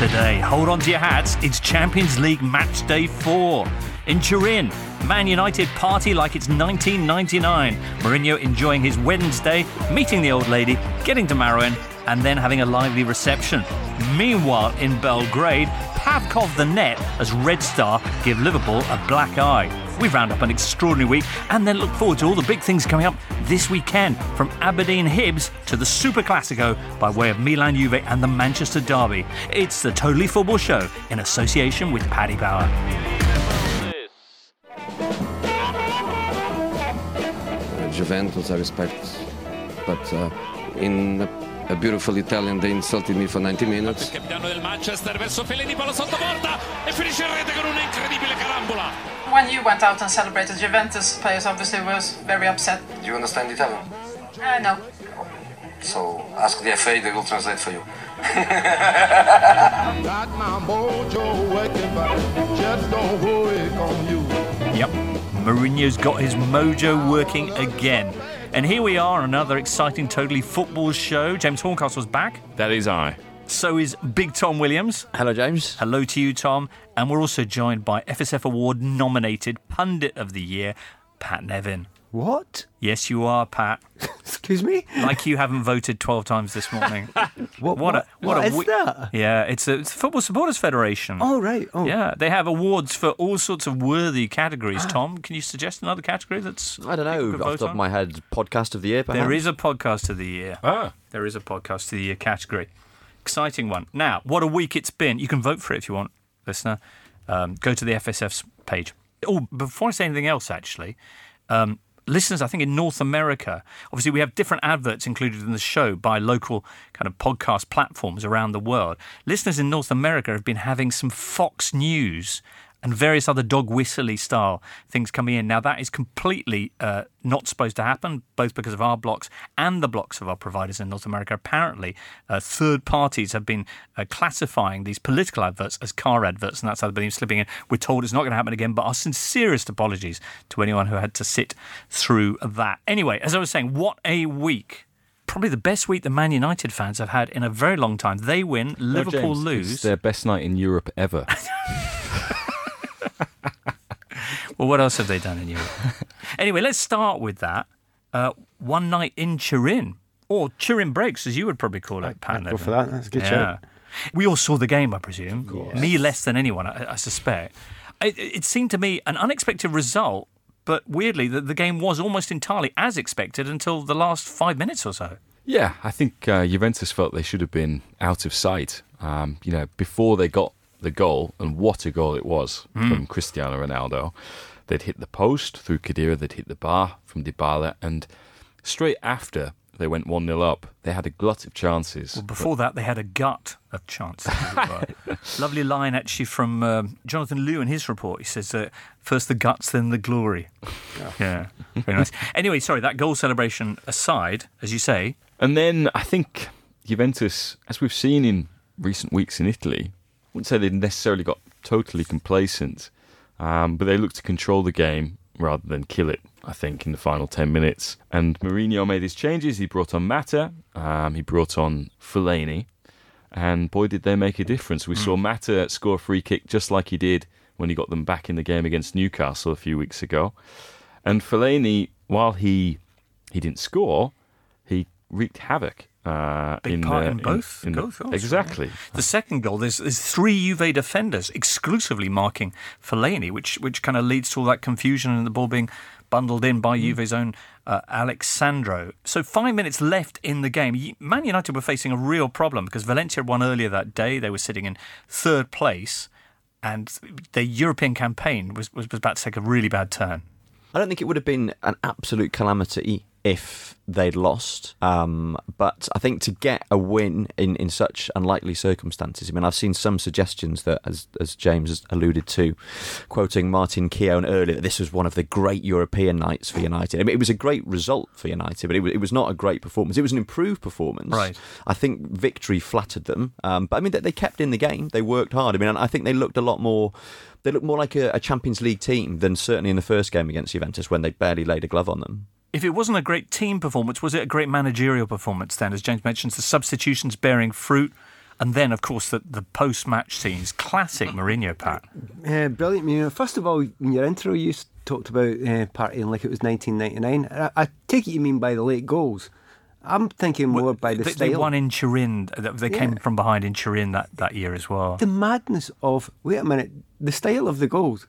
today. Hold on to your hats. It's Champions League match day four. In Turin, Man United party like it's 1999. Mourinho enjoying his Wednesday, meeting the old lady, getting to Marouane, and then having a lively reception. Meanwhile, in Belgrade, Pavkov the net as Red Star give Liverpool a black eye. We round up an extraordinary week and then look forward to all the big things coming up this weekend from Aberdeen Hibs to the Super Classico by way of Milan Juve and the Manchester Derby. It's the Totally Football Show in association with Paddy Power. Juventus, I respect, but uh, in a, a beautiful Italian, they insulted me for 90 minutes. Il capitano del Manchester verso Fellaini, palla sotto porta e finisce in rete con un'incredibile carambola. When you went out and celebrated, Juventus players obviously was very upset. Do you understand Italian? Uh, no. So ask the FA, they will translate for you. Got my mojo working, but just don't work on you. Yep, Mourinho's got his mojo working again. And here we are, another exciting Totally Football show. James Horncastle's back. That is I. So is Big Tom Williams. Hello, James. Hello to you, Tom. And we're also joined by FSF Award nominated Pundit of the Year, Pat Nevin. What? Yes, you are, Pat. Excuse me? Like you haven't voted 12 times this morning. What, What a what, what a is wi- that? Yeah, it's a, it's a Football Supporters Federation. Oh, right. Oh. Yeah, they have awards for all sorts of worthy categories. Tom, can you suggest another category that's I don't know. could Off vote the top on? of my head, podcast of the year, perhaps? There is a podcast of the year. Ah. There is a podcast of the year category. Exciting one. Now, what a week it's been. You can vote for it if you want, listener. Um, go to the FSF's page. Oh, before I say anything else, actually, um, listeners, I think in North America, obviously we have different adverts included in the show by local kind of podcast platforms around the world. Listeners in North America have been having some Fox News and various other dog whistly style things coming in. Now, that is completely uh, not supposed to happen, both because of our blocks and the blocks of our providers in North America. Apparently, uh, third parties have been uh, classifying these political adverts as car adverts, and that's how they've been slipping in. We're told it's not going to happen again, but our sincerest apologies to anyone who had to sit through that. Anyway, as I was saying, what a week. Probably the best week the Man United fans have had in a very long time. They win, No, Liverpool James, lose. It's their best night in Europe ever. Well, what else have they done in Europe? anyway, let's start with that. Uh, one night in Turin, or Turin breaks, as you would probably call it, Pat. Go for that. That's a good Yeah. show. We all saw the game, I presume. Me less than anyone, I, I suspect. It, it seemed to me an unexpected result, but weirdly, the, the game was almost entirely as expected until the last five minutes or so. yeah, I think uh, Juventus felt they should have been out of sight. Um, you know, before they got the goal, and what a goal it was from Cristiano Ronaldo. They'd hit the post through Khedira, they'd hit the bar from Dybala, and straight after they went 1 0 up, they had a glut of chances. Well, before that, they had a gut of chances. as it were. Lovely line actually from um, Jonathan Liew in his report. He says, uh, first the guts, then the glory. Yeah, very nice. Anyway, sorry, that goal celebration aside, as you say, And then I think Juventus, as we've seen in recent weeks in Italy, I wouldn't say they necessarily got totally complacent, um, but they looked to control the game rather than kill it. I think in the final ten minutes, and Mourinho made his changes. He brought on Mata, um, he brought on Fellaini, and boy, did they make a difference. We saw Mata score a free kick just like he did when he got them back in the game against Newcastle a few weeks ago. And Fellaini, while he he didn't score, he wreaked havoc. Uh, big in, part uh, in both in the- goals. really. exactly. The second goal, there's, there's three Juve defenders exclusively marking Fellaini, which which kind of leads to all that confusion and the ball being bundled in by Juve's own uh, Alex Sandro. So five minutes left in the game. Man United were facing a real problem because Valencia won earlier that day. They were sitting in third place, and their European campaign was, was, was about to take a really bad turn. I don't think it would have been an absolute calamity if they'd lost. Um, but I think to get a win in, in such unlikely circumstances, I mean, I've seen some suggestions that, as, as James has alluded to, quoting Martin Keown earlier, this was one of the great European nights for United. I mean, it was a great result for United, but it was, it was not a great performance. It was an improved performance. Right. I think victory flattered them. Um, but I mean, they, they kept in the game. They worked hard. I mean, I think they looked a lot more. They looked more like a, a Champions League team than certainly in the first game against Juventus when they barely laid a glove on them. If it wasn't a great team performance, was it a great managerial performance then? As James mentions, the substitutions bearing fruit. And then, of course, the, the post match scenes, classic Mourinho, Pat. Uh, brilliant. You know, first of all, in your intro, you talked about uh, partying like it was 1999. I, I take it you mean by the late goals. I'm thinking more by the they, style. they won in Turin. They they came Yeah. from behind in Turin that, that year as well. the madness of wait a minute, the style of the goals.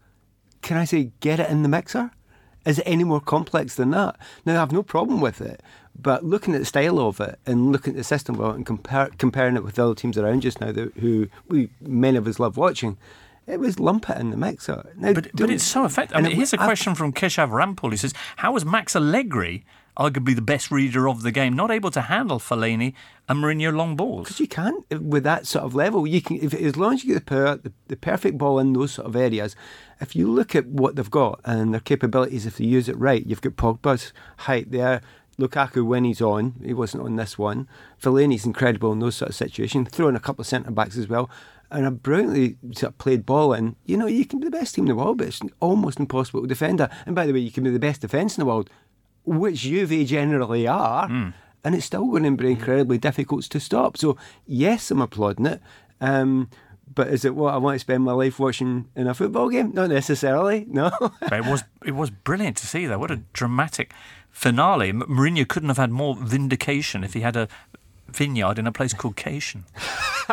Can I say get it in the mixer? Is it any more complex than that? Now I have no problem with it, but looking at the style of it and looking at the system it and compare, comparing it with the other teams around just now, that, who we many of us love watching, it was lump it in the mixer. Now, But, but it's so effective. I and mean, it- here's a question from Keshav Rampal who says, How was Max Allegri, arguably the best reader of the game, not able to handle Fellaini and Mourinho long balls? Because you can't with that sort of level. You can, if, as long as you get the the, the perfect ball in those sort of areas. If you look at what they've got and their capabilities, if they use it right, you've got Pogba's height there. Lukaku when he's on, he wasn't on this one. Fellaini's incredible in those sort of situations. Throw in a couple of centre backs as well, and a brilliantly sort of played ball in. You know, you can be the best team in the world, but it's almost impossible to defend that. And by the way, you can be the best defence in the world, which Juve generally are and it's still going to be incredibly difficult to stop. So yes, I'm applauding it. Um, but is it what I want to spend my life watching in a football game? Not necessarily. No. But it was it was brilliant to see that. What a dramatic finale. M- Mourinho couldn't have had more vindication if he had a vineyard in a place called Cation.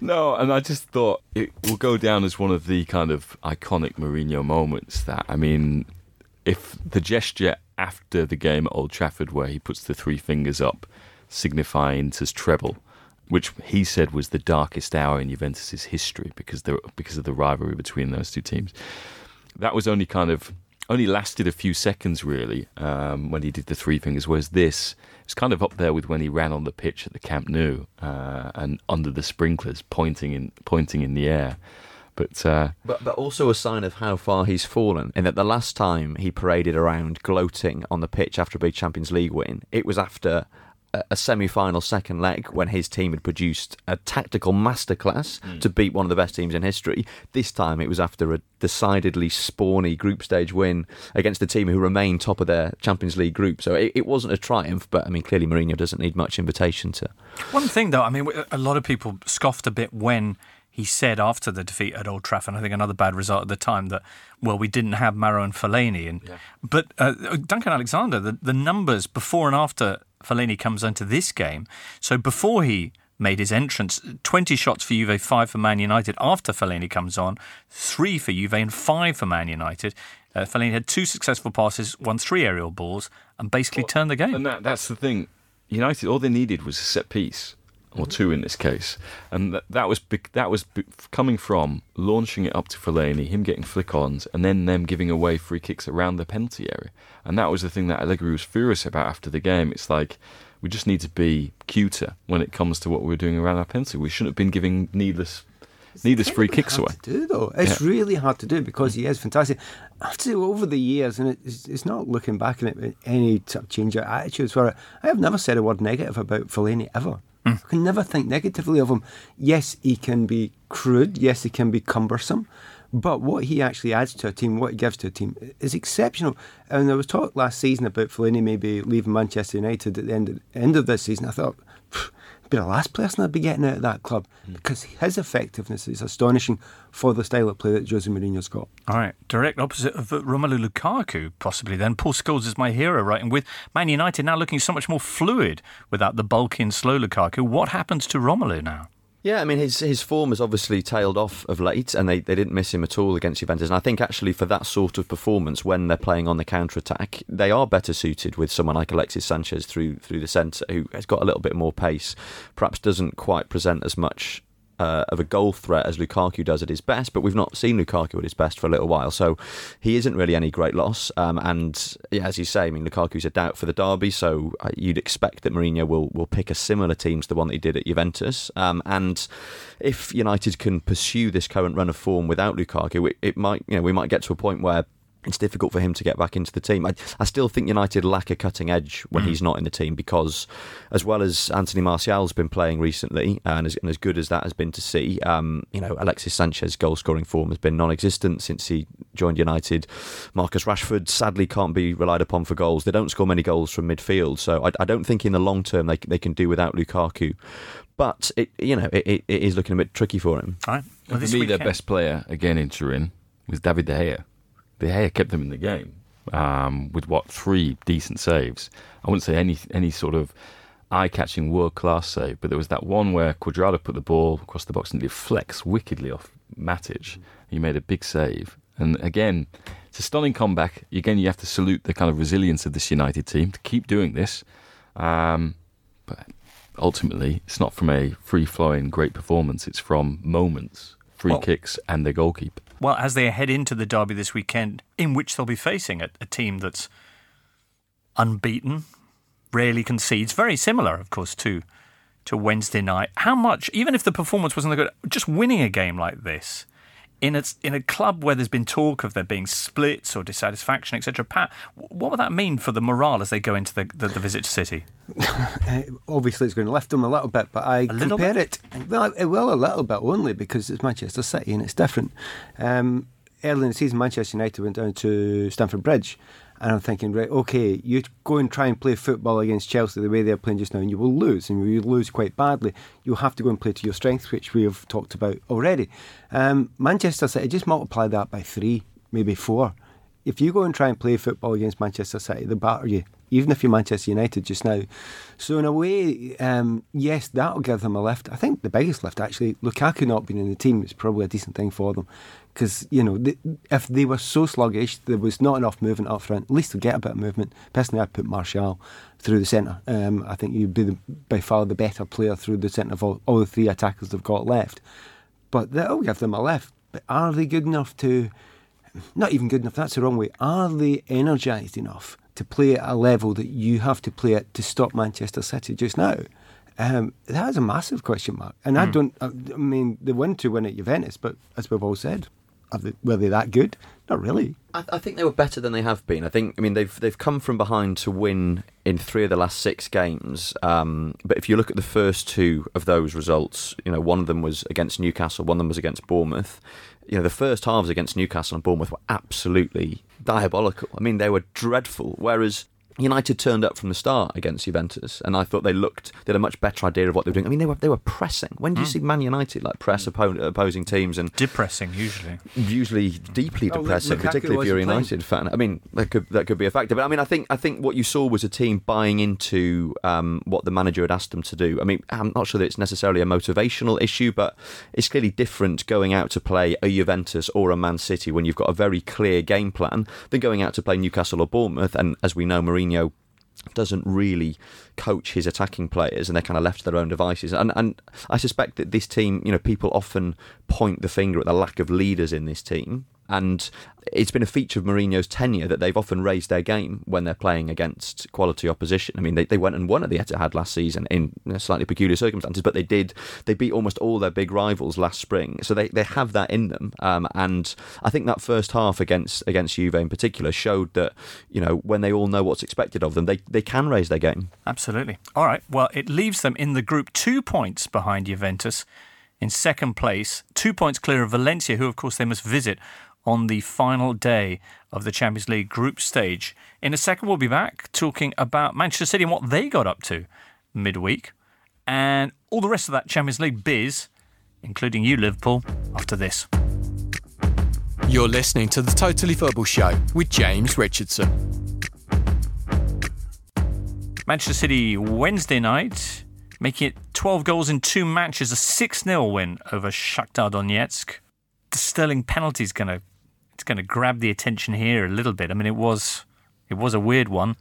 No, and I just thought it will go down as one of the kind of iconic Mourinho moments. That I mean, if the gesture after the game at Old Trafford, where he puts the three fingers up, signifying Inter's treble, which he said was the darkest hour in Juventus's history because there because of the rivalry between those two teams. That was only kind of only lasted a few seconds really um, when he did the three fingers. Whereas this it's kind of up there with when he ran on the pitch at the Camp Nou uh, and under the sprinklers, pointing in pointing in the air. But uh, But, but also a sign of how far he's fallen. In that the last time he paraded around gloating on the pitch after a big Champions League win, it was after a, a semi-final second leg when his team had produced a tactical masterclass to beat one of the best teams in history. This time it was after a decidedly spawny group stage win against a team who remained top of their Champions League group. So it, it wasn't a triumph, but I mean clearly Mourinho doesn't need much invitation to. One thing, though, I mean, a lot of people scoffed a bit when he said after the defeat at Old Trafford, I think another bad result at the time, that, well, we didn't have Maro and Fellaini. And, But uh, Duncan Alexander, the, the numbers before and after Fellaini comes into this game, so before he made his entrance, 20 shots for Juve, 5 for Man United. After Fellaini comes on, 3 for Juve and 5 for Man United. Uh, Fellaini had two successful passes, won three aerial balls, and basically turned the game. And that, that's the thing. United, all they needed was a set piece, or two in this case, and that, that was big, that was coming from launching it up to Fellaini, him getting flick-ons, and then them giving away free kicks around the penalty area. And that was the thing that Allegri was furious about after the game. It's like we just need to be cuter when it comes to what we're doing around our penalty. We shouldn't have been giving needless, needless free kicks away. to do though. It's really hard to do because he is fantastic. I have to say, over the years, and it's, it's not looking back on it any sort of change of attitudes for it. I have never said a word negative about Fellaini ever. Mm. I can never think negatively of him. Yes, he can be crude. Yes, he can be cumbersome. But what he actually adds to a team, what he gives to a team, is exceptional. And there was talk last season about Fellaini maybe leaving Manchester United at the end of, end of this season. I thought, "Phew, be the last person I'd be getting out of that club hmm. because his effectiveness is astonishing for the style of play that Jose Mourinho's got. All right, direct opposite of Romelu Lukaku, possibly then. Paul Scholes is my hero, right? And with Man United now looking so much more fluid without the bulky and slow Lukaku, what happens to Romelu now? Yeah, I mean his his form has obviously tailed off of late, and they, they didn't miss him at all against Juventus. And I think actually for that sort of performance, when they're playing on the counter attack, they are better suited with someone like Alexis Sanchez through through the centre, who has got a little bit more pace, perhaps doesn't quite present as much. Uh, of a goal threat as Lukaku does at his best, but we've not seen Lukaku at his best for a little while, so he isn't really any great loss. Um, and yeah, as you say, I mean Lukaku's a doubt for the derby, so uh, you'd expect that Mourinho will will pick a similar team to the one that he did at Juventus. Um, and if United can pursue this current run of form without Lukaku, it, it might you know we might get to a point where it's difficult for him to get back into the team. I, I still think United lack a cutting edge when he's not in the team because, as well as Anthony Martial's been playing recently, and as, and as good as that has been to see, um, you know, Alexis Sanchez's goal scoring form has been non existent since he joined United. Marcus Rashford sadly can't be relied upon for goals. They don't score many goals from midfield, so I, I don't think in the long term they, they can do without Lukaku. But it, you know, it, it, it is looking a bit tricky for him. All right. Well, For this me, their best player again in Turin was David De Gea. De Gea kept them in the game um, with what three decent saves. I wouldn't say any any sort of eye-catching world-class save, but there was that one where Cuadrado put the ball across the box and it flecks wickedly off Matic. He made a big save, and again, it's a stunning comeback. Again, you have to salute the kind of resilience of this United team to keep doing this. Um, but ultimately, it's not from a free-flowing great performance. It's from moments, free Well- kicks, and the goalkeeper. Well, as they head into the derby this weekend, in which they'll be facing a, a team that's unbeaten, rarely concedes, very similar, of course, to to Wednesday night. How much, even if the performance wasn't that good, just winning a game like this in a in a club where there's been talk of there being splits or dissatisfaction, etc. Pat, what would that mean for the morale as they go into the the, the visit to City? Uh, obviously, it's going to lift them a little bit, but I little compare it. Well, it will a little bit only because it's Manchester City and it's different. Um, early in the season, Manchester United went down to Stamford Bridge, and I'm thinking, right, okay, you go and try and play football against Chelsea the way they're playing just now, and you will lose, and you lose quite badly. You'll have to go and play to your strengths, which we have talked about already. Um, Manchester City, just multiply that by three, maybe four. If you go and try and play football against Manchester City, they batter you, even if you're Manchester United just now. So in a way, um, yes, that'll give them a lift. I think the biggest lift actually, Lukaku not being in the team is probably a decent thing for them, because you know they, if they were so sluggish, there was not enough movement up front. At least they'll get a bit of movement. Personally, I'd put Martial through the centre. Um, I think you'd be the, by far the better player through the centre of all, all the three attackers they've got left. But that'll give them a lift. But are they good enough to? not even good enough, that's the wrong way. Are they energised enough to play at a level that you have to play at to stop Manchester City just now? Um, that is a massive question mark. And I don't, I, I mean, they won to win at Juventus, but as we've all said, they, were they that good? Not really. I, I think they were better than they have been. I think. I mean, they've they've come from behind to win in three of the last six games. Um, but if you look at the first two of those results, you know, one of them was against Newcastle, one of them was against Bournemouth. You know, the first halves against Newcastle and Bournemouth were absolutely diabolical. I mean, they were dreadful. Whereas United turned up from the start against Juventus, and I thought they looked they had a much better idea of what they were doing. I mean, they were they were pressing. When do you see Man United like press oppo- opposing teams and Depressing, usually. usually deeply Oh, depressing, Lukaku particularly if you're a wasn't United fan. I mean, that could that could be a factor. But I mean, I think I think what you saw was a team buying into um, what the manager had asked them to do. I mean, I'm not sure that it's necessarily a motivational issue, but it's clearly different going out to play a Juventus or a Man City when you've got a very clear game plan than going out to play Newcastle or Bournemouth. And as we know, Mourinho doesn't really coach his attacking players and they're kind of left to their own devices. And and I suspect that this team you know people often point the finger at the lack of leaders in this team and it's been a feature of Mourinho's tenure that they've often raised their game when they're playing against quality opposition. I mean, they, they went and won at the Etihad last season in slightly peculiar circumstances, but they did. They beat almost all their big rivals last spring, so they, they have that in them. Um, and I think that first half against against Juve in particular showed that you know when they all know what's expected of them, they they can raise their game. Absolutely. All right. Well, it leaves them in the group two points behind Juventus in second place, two points clear of Valencia, who, of course, they must visit on the final day of the Champions League group stage. In a second, we'll be back talking about Manchester City and what they got up to midweek and all the rest of that Champions League biz, including you, Liverpool, after this. You're listening to the Totally Football Show with James Richardson. Manchester City Wednesday night, making it 12 goals in two matches, a 6 0 win over Shakhtar Donetsk. The Sterling penalty is going to it's going to grab the attention here a little bit. I mean, it was it was a weird one.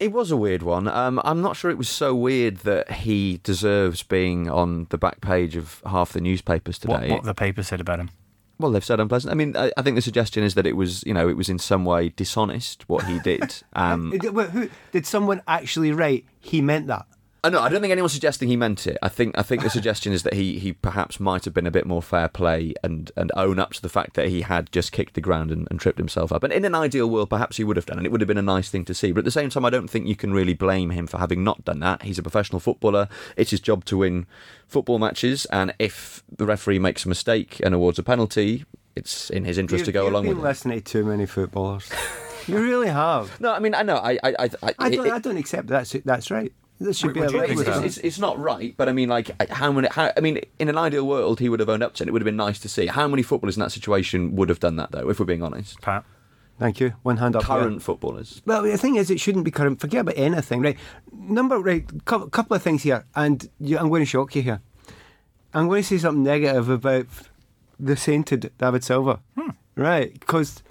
It was a weird one. Um, I'm not sure it was so weird that he deserves being on the back page of half the newspapers today. what the paper said about him. Well, they've said unpleasant. I mean, I, I think the suggestion is that it was, you know, it was in some way dishonest what he did. Um, Did, wait, who, did someone actually write he meant that? I know. I don't think anyone's suggesting he meant it. I think I think the suggestion is that he, he perhaps might have been a bit more fair play and, and own up to the fact that he had just kicked the ground and, and tripped himself up. And in an ideal world, perhaps he would have done, and it would have been a nice thing to see. But at the same time, I don't think you can really blame him for having not done that. He's a professional footballer. It's his job to win football matches, and if the referee makes a mistake and awards a penalty, it's in his interest You've- to go you've along been with it. listening to too many footballers. you really have. No, I mean I know. I I I, I, I don't. it- I don't accept that's that's right. This should What- be what a do you right it's, it's, it's not right, but I mean, like, uh, how many? How, I mean, in an ideal world, he would have owned up to it. It would have been nice to see. How many footballers in that situation would have done that, though? If we're being honest, Pat. Thank you. One hand up. here. current footballers. Well, the thing is, it shouldn't be current. Forget about anything, right? Number right. Couple, couple of things here, and you, I'm going to shock you here. I'm going to say something negative about the sainted David Silva, hmm. right? Because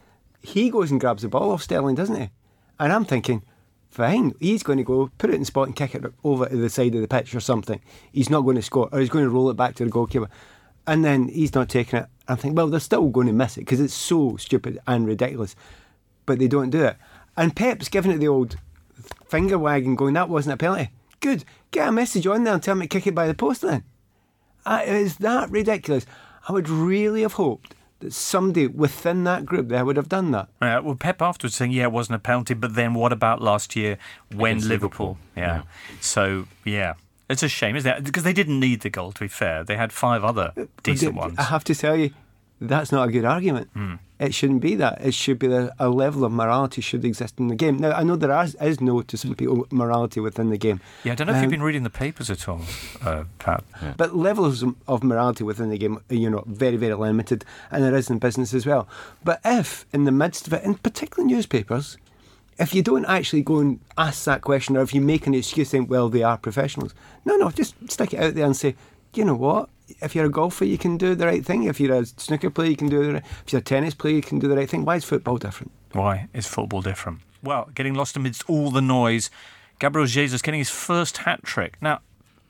he goes and grabs the ball off Sterling, doesn't he? And I'm thinking, fine, he's going to go put it in spot and kick it over to the side of the pitch or something. He's not going to score, or he's going to roll it back to the goalkeeper, and then he's not taking it. I think, well, they're still going to miss it because it's so stupid and ridiculous, but they don't do it. And Pep's giving it the old finger wagging, going, that wasn't a penalty. Good, get a message on there and tell me to kick it by the post then. Uh, is that ridiculous? I would really have hoped that somebody within that group there would have done that. Uh, well, Pep afterwards saying, yeah, it wasn't a penalty, but then what about last year when Liverpool? Liverpool, Yeah. So, yeah. It's a shame, isn't it? Because they didn't need the goal, to be fair. They had five other decent But ones. I have to tell you, that's not a good argument. Hmm. It shouldn't be that. It should be that a level of morality should exist in the game. Now, I know there is, is no to some people morality within the game. Yeah, I don't know if Um, you've been reading the papers at all, uh, Pat. But levels of morality within the game, are, you know, very, very limited, and there is in business as well. But if, in the midst of it, in particular newspapers, if you don't actually go and ask that question, or if you make an excuse saying, well, they are professionals, no, no, just stick it out there and say, you know what? If you're a golfer, you can do the right thing. If you're a snooker player, you can do the right. Thing. If you're a tennis player, you can do the right thing. Why is football different? Why is football different? Well, getting lost amidst all the noise, Gabriel Jesus getting his first hat trick. Now,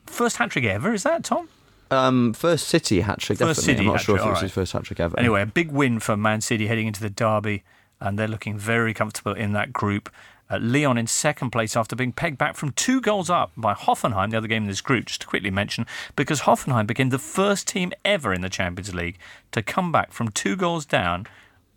first hat trick ever, is that, Tom? Um, first City hat trick. First Definitely. City I'm not sure if it was alright. his first hat trick ever. Anyway, a big win for Man City heading into the derby, and they're looking very comfortable in that group. Uh, Lyon in second place after being pegged back from two goals up by Hoffenheim, the other game in this group, just to quickly mention, because Hoffenheim became the first team ever in the Champions League to come back from two goals down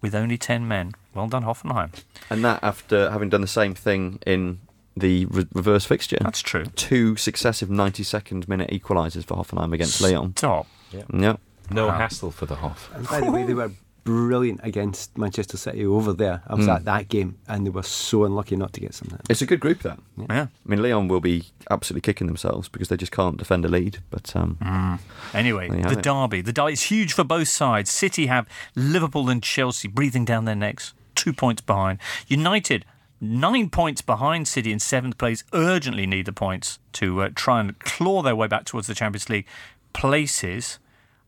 with only 10 men. Well done, Hoffenheim. and that after having done the same thing in the re- reverse fixture. That's true. Two successive 92nd minute equalisers for Hoffenheim against Lyon. Stop. Yeah. No Wow. hassle for the Hoff. And by the way, they were brilliant against Manchester City over there. I was Hmm. at that game, and they were so unlucky not to get something. It's a good group, that. Yeah. I mean, Lyon will be absolutely kicking themselves because they just can't defend a lead. But um, Anyway, There you have the it. derby. The derby is huge for both sides. City have Liverpool and Chelsea breathing down their necks, two points behind. United, nine points behind City in seventh place, urgently need the points to uh, try and claw their way back towards the Champions League places.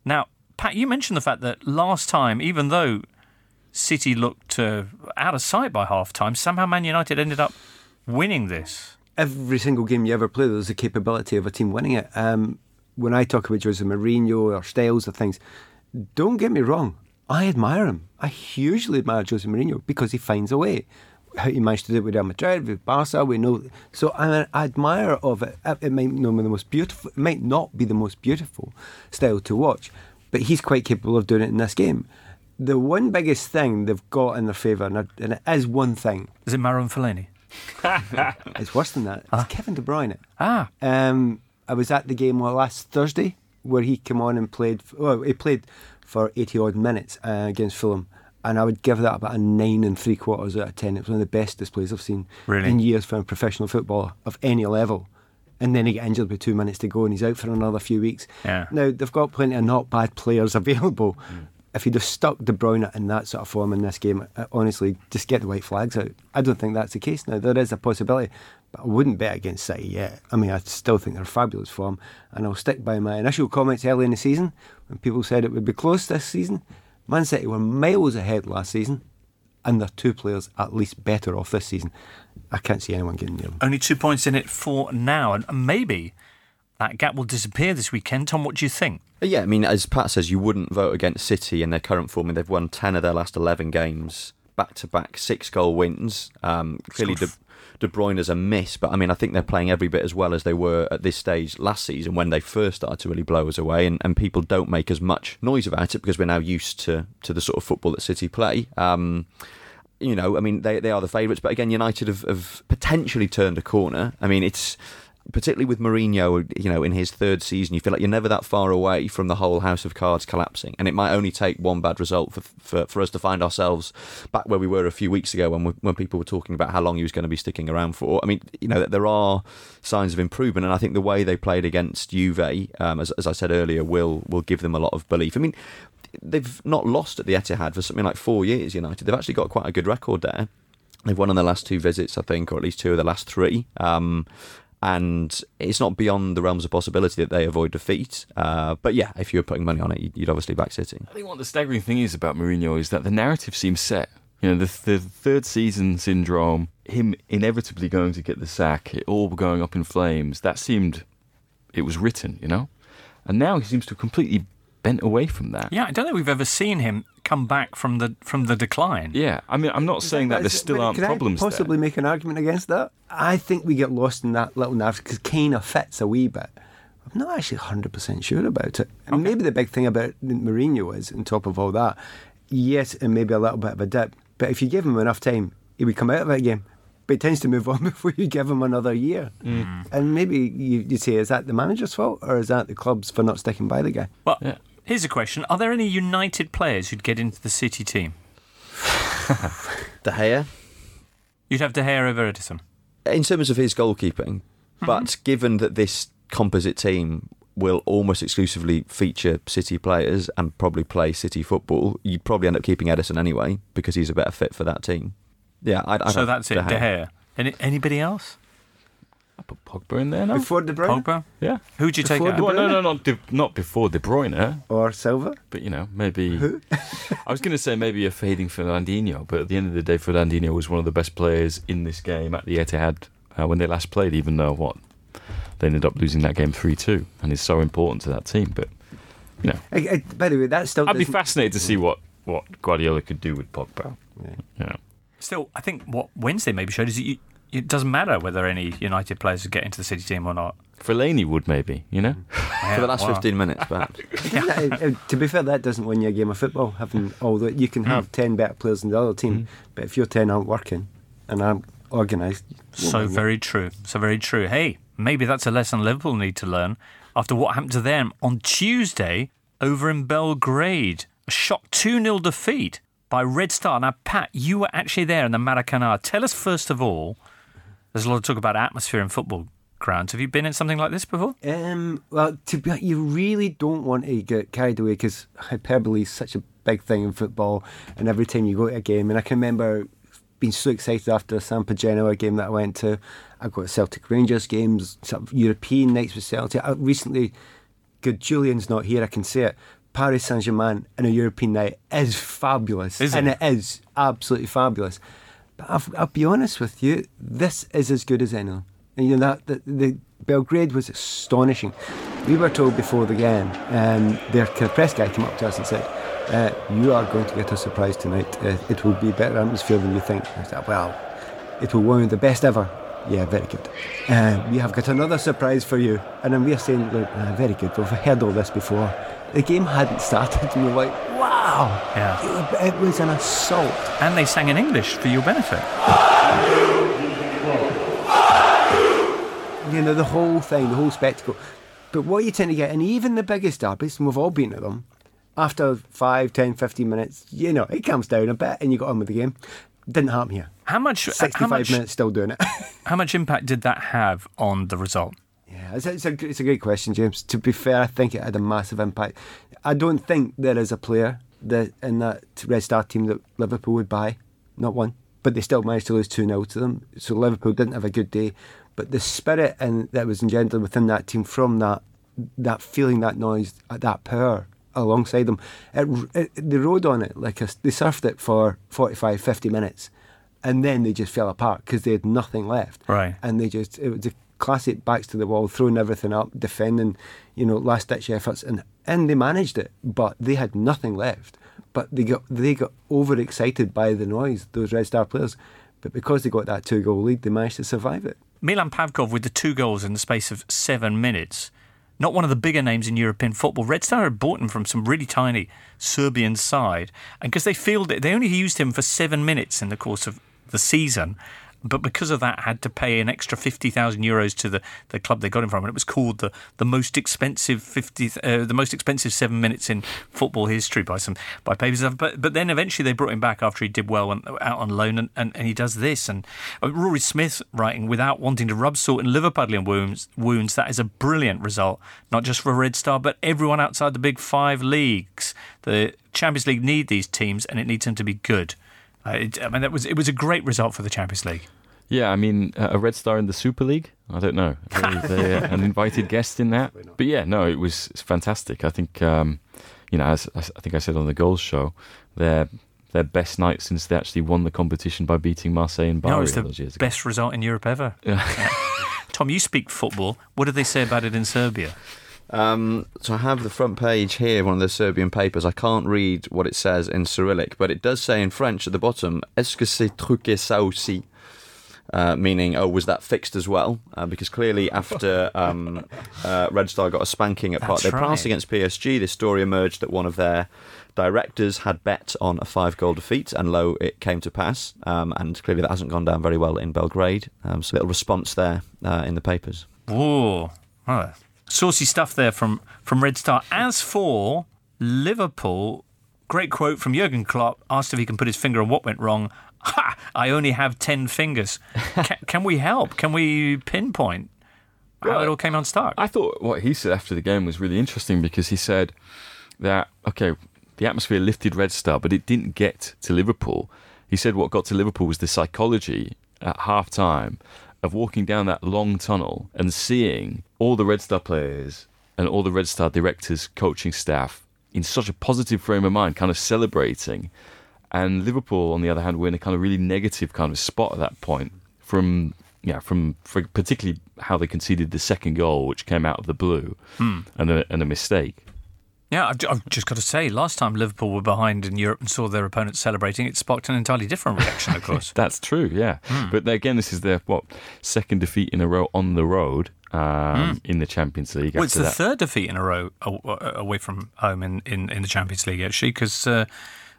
Now, Pat, you mentioned the fact that last time, even though City looked uh, out of sight by half time, somehow Man United ended up winning this. Every single game you ever play, there's a capability of a team winning it. Um, when I talk about Jose Mourinho or styles or things, don't get me wrong. I admire him. I hugely admire Jose Mourinho because he finds a way. How he managed to do it with Real Madrid, with Barca, we know. So I'm an admirer of it. It might not be the most beautiful. It might not be the most beautiful style to watch, but he's quite capable of doing it in this game. The one biggest thing they've got in their favour, and and it is one thing, Is it Marouane Fellaini? it's worse than that. It's Kevin De Bruyne. Ah, Um, I was at the game well, last Thursday where he came on and played. Well, he played for eighty odd minutes uh, against Fulham, and I would give that about a nine and three quarters out of ten. It was one of the best displays I've seen Really? in years from a professional footballer of any level. And then he got injured with two minutes to go, and he's out for another few weeks. Yeah. Now they've got plenty of not bad players available. If he'd have stuck De Bruyne in that sort of form in this game, uh, honestly, just get the white flags out. I don't think that's the case now. There is a possibility, but I wouldn't bet against City yet. I mean, I still think they're fabulous form, and I'll stick by my initial comments early in the season when people said it would be close this season. Man City were miles ahead last season, and they're two players at least better off this season. I can't see anyone getting near them. only two points in it for now, and maybe that gap will disappear this weekend. Tom, what do you think? Yeah, I mean, as Pat says, you wouldn't vote against City in their current form. I mean, they've won 10 of their last 11 games, back to back six goal wins. Um, clearly, De, Scored De Bruyne is a miss, but I mean, I think they're playing every bit as well as they were at this stage last season when they first started to really blow us away, and, and people don't make as much noise about it because we're now used to, to the sort of football that City play. Um, you know, I mean, they, they are the favourites, but again, United have, have potentially turned a corner. I mean, it's particularly with Mourinho, you know, in his third season, you feel like you're never that far away from the whole house of cards collapsing, and it might only take one bad result for for, for us to find ourselves back where we were a few weeks ago when we, when people were talking about how long he was going to be sticking around for. I mean, you know, there are signs of improvement, and I think the way they played against Juve, um, as, as I said earlier, will will give them a lot of belief. I mean. They've not lost at the Etihad for something like four years. United. They've actually got quite a good record there. They've won on the last two visits, I think, or at least two of the last three. Um, and it's not beyond the realms of possibility that they avoid defeat. Uh, but yeah, if you were putting money on it, you'd, you'd obviously back City. I think what the staggering thing is about Mourinho is that the narrative seems set. You know, the, the third season syndrome, him inevitably going to get the sack, it all going up in flames, that seemed, it was written, you know? And now he seems to have completely bent away from that. Yeah, I don't think we've ever seen him come back from the from the decline. Yeah, I mean, I'm not saying that there still but aren't can problems I possibly make an argument against that? I think we get lost in that little narrative because kind of fits a wee bit. I'm not actually 100% sure about it. And maybe the big thing about Mourinho is, on top of all that, yes, and maybe a little bit of a dip, but if you give him enough time, he would come out of it again. But he tends to move on before you give him another year. Mm. And maybe you, you'd say, is that the manager's fault or is that the club's for not sticking by the guy? Well, Yeah. Here's a question: Are there any United players who'd get into the City team? De Gea, You'd have De Gea over Ederson. in terms of his goalkeeping, mm-hmm. but given that this composite team will almost exclusively feature City players and probably play City football, you'd probably end up keeping Ederson anyway because he's a better fit for that team. Yeah, I'd, I'd so that's it. De. Gea. Any, anybody else? I put Pogba in there now. Before De Bruyne Pogba. yeah. Who'd you take Before out? De Well, no, no, not, De, not before De Bruyne, or Silva? but you know, maybe. Who? I was going to say maybe a fading Fernandinho, but at the end of the day, Fernandinho was one of the best players in this game at the Etihad uh, when they last played, even though what they ended up losing that game three two, and is so important to that team. But you know, I, I, by the way, that still I'd be doesn't- fascinated to see what what Guardiola could do with Pogba. Yeah. You know. Still, I think what Wednesday maybe showed is that you, it doesn't matter whether any United players get into the City team or not. Fellaini would maybe, you know. for the last wow. 15 minutes, perhaps. That- uh, to be fair, that doesn't win you a game of football. Having all that, you can have ten better players than the other team, but if your ten aren't working and aren't organised, So win. very true. So very true. Hey, maybe that's a lesson Liverpool need to learn after what happened to them on Tuesday over in Belgrade. A shock 2 0 defeat by Red Star. Now, Pat, you were actually there in the Maracanã. Tell us, first of all, there's a lot of talk about atmosphere in football grounds. Have you been in something like this before? Um, well, to be, you really don't want to get carried away because hyperbole is such a big thing in football, and every time you go to a game, and I can remember being so excited after a Sampa Genoa game that I went to. I've got Celtic Rangers games, sort of European nights with Celtic. I recently, good Julien's not here, I can say it. Paris Saint Germain in a European night is fabulous, Is and it? it is absolutely fabulous. But I've, I'll be honest with you, this is as good as anyone. And you know that the, the Belgrade was astonishing. We were told before the game, um, their press guy came up to us and said, uh, "You are going to get a surprise tonight. Uh, it will be better atmosphere than you think." I said, "Well, it will of the best ever." Yeah, very good. Uh, we have got another surprise for you, and then we are saying, "Look, uh, "Very good. We've heard all this before." The game hadn't started, and we're like, "Wow!" Yeah. It, it was an assault. And they sang in English for your benefit. you know, the whole thing, the whole spectacle. But what you tend to get, and even the biggest derbies, and we've all been to them, after 5, 10, 15 minutes, you know, it calms down a bit and you got on with the game. Didn't happen here. How much, uh, how 65 much, minutes still doing it. how much impact did that have on the result? Yeah, it's a, it's, a, it's a great question, James. To be fair, I think it had a massive impact. I don't think there is a player that in that Red Star team that Liverpool would buy. Not one. But they still managed to lose 2 0 to them. So Liverpool didn't have a good day. But the spirit and that was engendered within that team from that that feeling, that noise, uh, that power alongside them, it, it, they rode on it like a, they surfed it for 45, 50 minutes. And then they just fell apart because they had nothing left. Right. And they just, it was a classic backs to the wall, throwing everything up, defending, you know, last ditch efforts. And, and they managed it, but they had nothing left. But they got they got overexcited by the noise, those Red Star players. But because they got that two goal lead, they managed to survive it. Milan Pavkov with the two goals in the space of seven minutes. Not one of the bigger names in European football. Red Star had bought him from some really tiny Serbian side, and because they fielded, they only used him for seven minutes in the course of the season. But because of that, had to pay an extra fifty thousand euros to the, the club they got him from, and it was called the, the most expensive fifty uh, the most expensive seven minutes in football history by some by papers. But but then eventually they brought him back after he did well and, out on loan, and, and, and he does this. And uh, Rory Smith writing without wanting to rub salt in Liverpudlian wounds wounds that is a brilliant result, not just for Red Star but everyone outside the big five leagues. The Champions League need these teams, and it needs them to be good. Uh, it, I mean, that was it was a great result for the Champions League. Yeah, I mean, uh, a Red Star in the Super League. I don't know. They, they, uh, an invited guest in that. But yeah, no, it was fantastic. I think, um, you know, as, as I think I said on the goals show, their their best night since they actually won the competition by beating Marseille and Bari No, it's all those years the ago. best result in Europe ever. Tom, you speak football. What do they say about it in Serbia? Um, so I have the front page here, one of the Serbian papers. I can't read what it says in Cyrillic, but it does say in French at the bottom, Est-ce que c'est truqué ça aussi? Uh, meaning, oh, was that fixed as well? Uh, because clearly, after um, uh, Red Star got a spanking at Parc des Princes against PSG, this story emerged that one of their directors had bet on a five goal defeat, and lo, it came to pass. Um, and clearly, that hasn't gone down very well in Belgrade. Um, so, a little response there uh, in the papers. Whoa. Oh, saucy stuff there from, from Red Star. As for Liverpool, great quote from Jurgen Klopp, asked if he can put his finger on what went wrong. Ha! I only have 10 fingers. Can, can we help? Can we pinpoint how it all came unstuck? I thought what he said after the game was really interesting because he said that okay, the atmosphere lifted Red Star, but it didn't get to Liverpool. He said what got to Liverpool was the psychology at half time of walking down that long tunnel and seeing all the Red Star players and all the Red Star directors, coaching staff in such a positive frame of mind, kind of celebrating. And Liverpool, on the other hand, were in a kind of really negative kind of spot at that point from yeah, from particularly how they conceded the second goal, which came out of the blue, Hmm. and a, and a mistake. Yeah, I've, I've just got to say, last time Liverpool were behind in Europe and saw their opponents celebrating, it sparked an entirely different reaction, of course. That's true, yeah. Hmm. But again, this is their what second defeat in a row on the road um, in the Champions League. Well, it's the that. third defeat in a row away from home in, in, in the Champions League, actually, because, uh,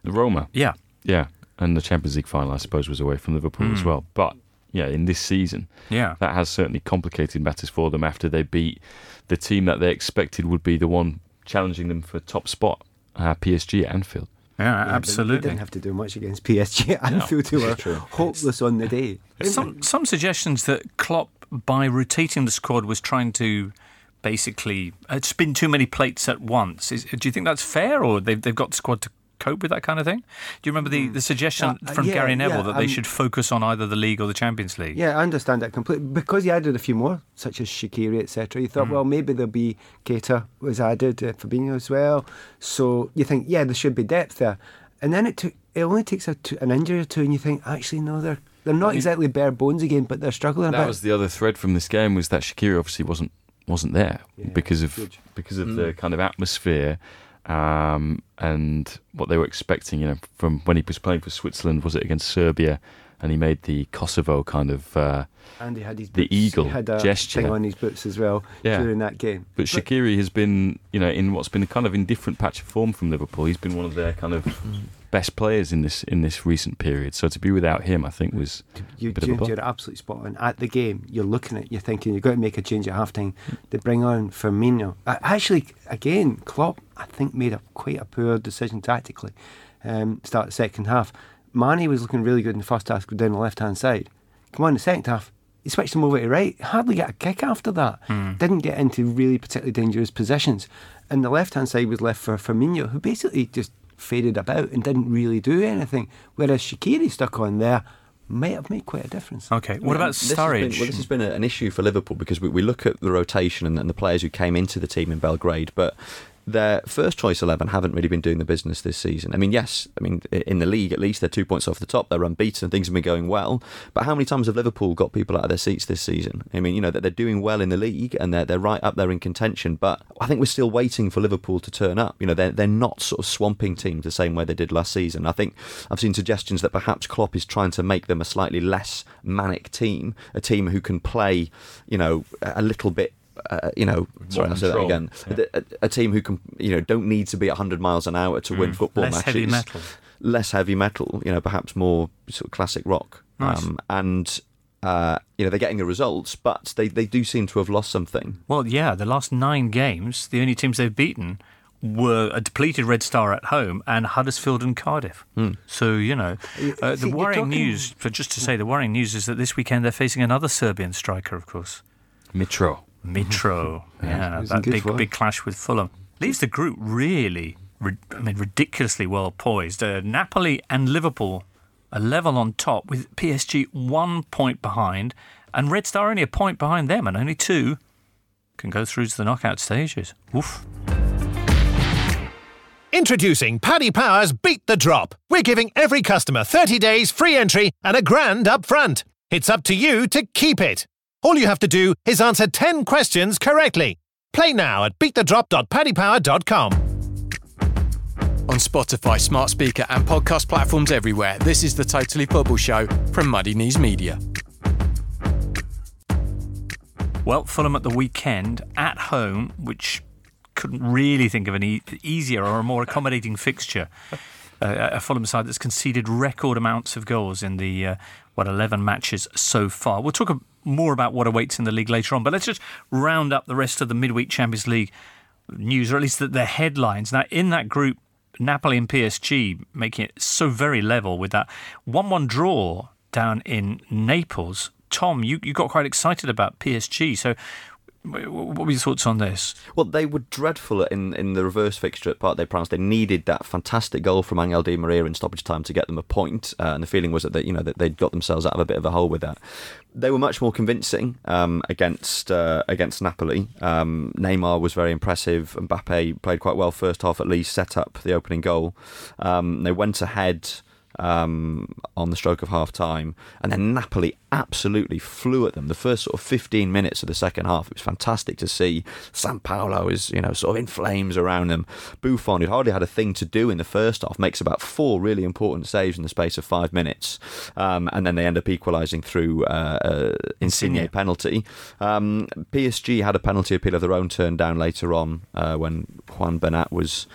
Roma. yeah, Yeah, and the Champions League final, I suppose, was away from Liverpool as Hmm. well. But yeah, in this season, yeah. that has certainly complicated matters for them after they beat the team that they expected would be the one challenging them for top spot, uh, PSG at Anfield. Yeah, Yeah, but They absolutely. didn't have to do much against PSG at Anfield, who were hopeless on the day. Some some suggestions that Klopp, by rotating the squad, was trying to basically uh, spin too many plates at once. Is, do you think that's fair, or they've they've got the squad to cope with that kind of thing? Do you remember the, the suggestion Uh, from yeah, Gary Neville yeah, that they um, should focus on either the league or the Champions League? Yeah, I understand that completely. Because he added a few more, such as Shaqiri, etc. You thought, Hmm. well, maybe there'll be Keita was added, uh, Fabinho as well. So you think, yeah, there should be depth there. And then it took. It only takes a t- an injury or two, and you think, actually, no, they're they're not exactly bare bones again, but they're struggling a That bit. was the other thread from this game was that Shaqiri obviously wasn't wasn't there Yeah, because of huge. because of the kind of atmosphere um, and what they were expecting. You know, from when he was playing for Switzerland, was it against Serbia, and he made the Kosovo kind of. Uh, and he had his the boots. eagle he had a gesture. thing on his boots as well Yeah. during that game. but Shaqiri has been, you know, in what's been a kind of indifferent patch of form from Liverpool. He's been one of their kind of best players in this in this recent period. So to be without him, I think was You, a bit of a James, blow. you're absolutely spot on. At the game, you're looking at, you're thinking you've got to make a change at halftime. They bring on Firmino. Actually, again, Klopp, I think, made a quite a poor decision tactically. Um, start the second half. Mane was looking really good in the first half, go down the left hand side. Come on, the second half, he switched him over to right. Hardly got a kick after that. Didn't get into really particularly dangerous positions. And the left hand side was left for Firmino, who basically just faded about and didn't really do anything. Whereas Shaqiri stuck on there may have made quite a difference. Okay. What about This has been- Sturridge? well, this has been an issue for Liverpool because we, we look at the rotation and, and the players who came into the team in Belgrade, but their first choice 11 haven't really been doing the business this season. I mean, yes, I mean, in the league, at least, they're two points off the top. They're unbeaten. Things have been going well. But how many times have Liverpool got people out of their seats this season? I mean, you know, that they're doing well in the league and they're, they're right up there in contention. But I think we're still waiting for Liverpool to turn up. You know, they're, they're not sort of swamping teams the same way they did last season. I think I've seen suggestions that perhaps Klopp is trying to make them a slightly less manic team, a team who can play, you know, a little bit uh, you know, sorry, I'll say that control. again. A, a- a team who can, you know, don't need to be 100 miles an hour to win football Less matches. heavy metal. Less heavy metal, you know, perhaps more sort of classic rock. Nice. and, uh, you know, they're getting the results, but they, they do seem to have lost something. Well, yeah, the last nine games, the only teams they've beaten were a depleted Red Star at home and Huddersfield and Cardiff. So, you know, uh, the you're worrying talking- news, for just to say, the worrying news is that this weekend they're facing another Serbian striker, of course. Mitro. Mitro. yeah, Isn't that big, fun. big clash with Fulham. Leaves the group really, I mean, ridiculously well poised. Uh, Napoli and Liverpool are level on top with PSG one point behind and Red Star only a point behind them and only two can go through to the knockout stages. Woof. Introducing Paddy Power's Beat the Drop. We're giving every customer 30 days free entry and a grand up front. It's up to you to keep it. All you have to do is answer 10 questions correctly. Play now at beatthedrop.paddypower.com. On Spotify, smart speaker, and podcast platforms everywhere, this is the Totally Football Show from Muddy Knees Media. Well, Fulham at the weekend at home, which couldn't really think of an e- easier or a more accommodating fixture. Uh, a Fulham side that's conceded record amounts of goals in the uh, what 11 matches so far. We'll talk a- more about what awaits in the league later on, but let's just round up the rest of the midweek Champions League news, or at least the, the headlines. Now, in that group, Napoli and PSG making it so very level with that 1 1 draw down in Naples. Tom, you, you got quite excited about PSG. So, what were your thoughts on this? Well, they were dreadful in, in the reverse fixture at des Princes. They needed that fantastic goal from Angel Di Maria in stoppage time to get them a point, uh, and the feeling was that they, you know that they'd got themselves out of a bit of a hole with that. They were much more convincing um, against uh, against Napoli. Um, Neymar was very impressive. Mbappe played quite well first half at least, set up the opening goal. Um, they went ahead um, on the stroke of half time, and then Napoli absolutely flew at them. The first sort of 15 minutes of the second half, it was fantastic to see. San Paolo is, you know, sort of in flames around them. Buffon, who hardly had a thing to do in the first half, makes about four really important saves in the space of five minutes, um, and then they end up equalising through uh, uh, Insigne Insigne. penalty. Um, PSG had a penalty appeal of their own turned down later on uh, when Juan Bernat was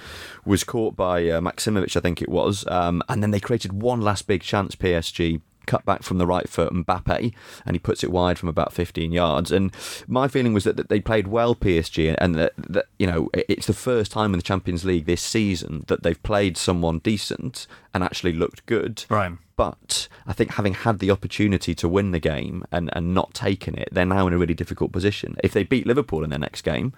was caught by uh, Maksimovic, I think it was, um, and then they created one last big chance. PSG cut back from the right foot Mbappe, and he puts it wide from about 15 yards. And my feeling was that, that they played well PSG, and that, that you know it's the first time in the Champions League this season that they've played someone decent and actually looked good. Right. But I think having had the opportunity to win the game and, and not taken it, they're now in a really difficult position. If they beat Liverpool in their next game,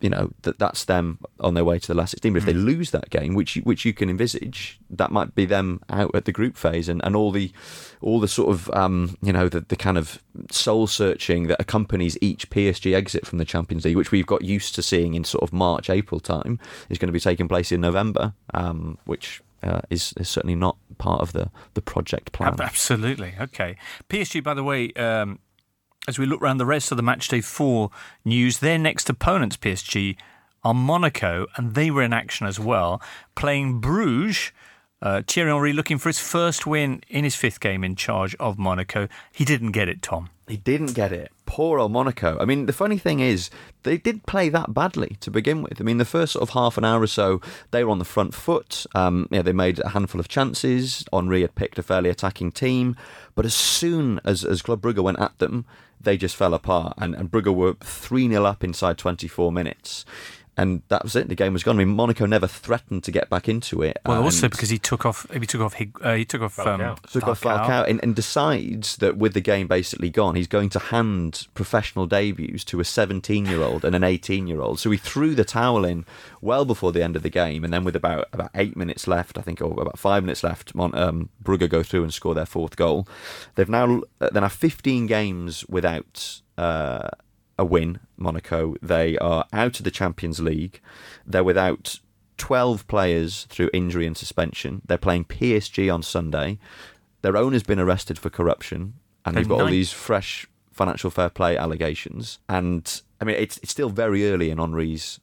you know that that's them on their way to the last 16 but if they lose that game which you, which you can envisage that might be them out at the group phase and, and all the all the sort of um, you know the, the kind of soul searching that accompanies each PSG exit from the Champions League which we've got used to seeing in sort of March April time is going to be taking place in November um, which uh, is, is certainly not part of the the project plan Absolutely. Okay. PSG, by the way, um, as we look around the rest of the matchday four news, their next opponents, PSG, are Monaco, and they were in action as well, playing Bruges. Uh, Thierry Henry looking for his first win in his fifth game in charge of Monaco. He didn't get it, Tom. He didn't get it. Poor old Monaco. I mean, the funny thing is, they did play that badly to begin with. I mean, the first sort of half an hour or so, they were on the front foot. Um, yeah, they made a handful of chances. Henry had picked a fairly attacking team, but as soon as as Club Brugge went at them, they just fell apart. And, and Brugge were three 0 up inside 24 minutes. And that was it. The game was gone. I mean, Monaco never threatened to get back into it. Well, also because he took off, he took off, Hig- uh, he took off, um, took off Falcao and, and decides that with the game basically gone, he's going to hand professional debuts to a 17 year old and an 18 year old. So he threw the towel in well before the end of the game, and then with about about eight minutes left, I think, or about five minutes left, Mon- um, Brugge go through and score their fourth goal. They've now uh, they have 15 games without. Uh, a win, Monaco. They are out of the Champions League. They're without 12 players through injury and suspension. They're playing PSG on Sunday. Their owner's been arrested for corruption, and they've got all these fresh financial fair play allegations. And I mean, it's, it's still very early in Henry's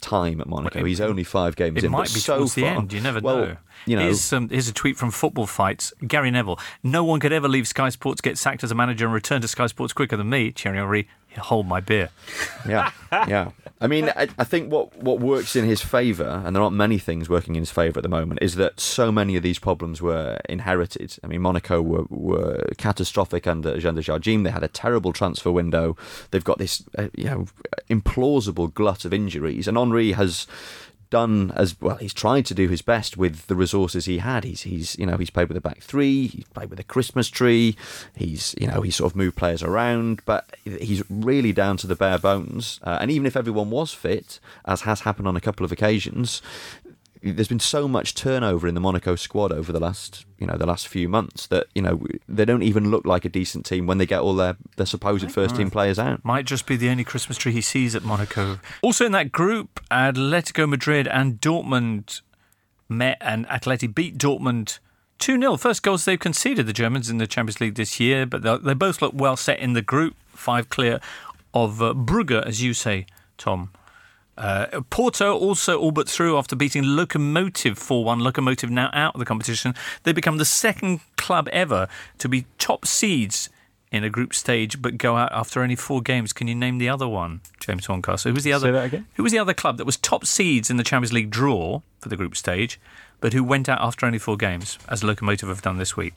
time at Monaco. He's only five games It in. might but be so towards the far- end. You never well, know. You know, here's, um, here's a tweet from Football Fights. Gary Neville. No one could ever leave Sky Sports, get sacked as a manager, and return to Sky Sports quicker than me. Thierry Henry, hold my beer. yeah, yeah. I mean, I, I think what, what works in his favour, and there aren't many things working in his favour at the moment, is that so many of these problems were inherited. I mean, Monaco were, were catastrophic under Jean de Jardim. They had a terrible transfer window. They've got this, uh, you know, implausible glut of injuries, and Henry has done as well. He's tried to do his best with the resources he had. He's he's you know he's played with a back three. He's played with a Christmas tree. He's you know he's sort of moved players around, but he's really down to the bare bones. Uh, and even if everyone was fit, as has happened on a couple of occasions. There's been so much turnover in the Monaco squad over the last, you know, the last few months that you know they don't even look like a decent team when they get all their, their supposed first team players out. Might just be the only Christmas tree he sees at Monaco. Also in that group, Atletico Madrid and Dortmund met, and Atleti beat Dortmund 2 0. First goals they've conceded, the Germans, in the Champions League this year, but they they both look well set in the group, five clear of uh, Brugge, as you say, Tom. Uh, Porto also all but through after beating Lokomotiv 4 1. Lokomotiv now out of the competition. They become the second club ever to be top seeds in a group stage but go out after only four games. Can you name the other one, James Horncastle? Who was the other? Say that again? Who was the other club that was top seeds in the Champions League draw for the group stage but who went out after only four games, as Lokomotiv have done this week?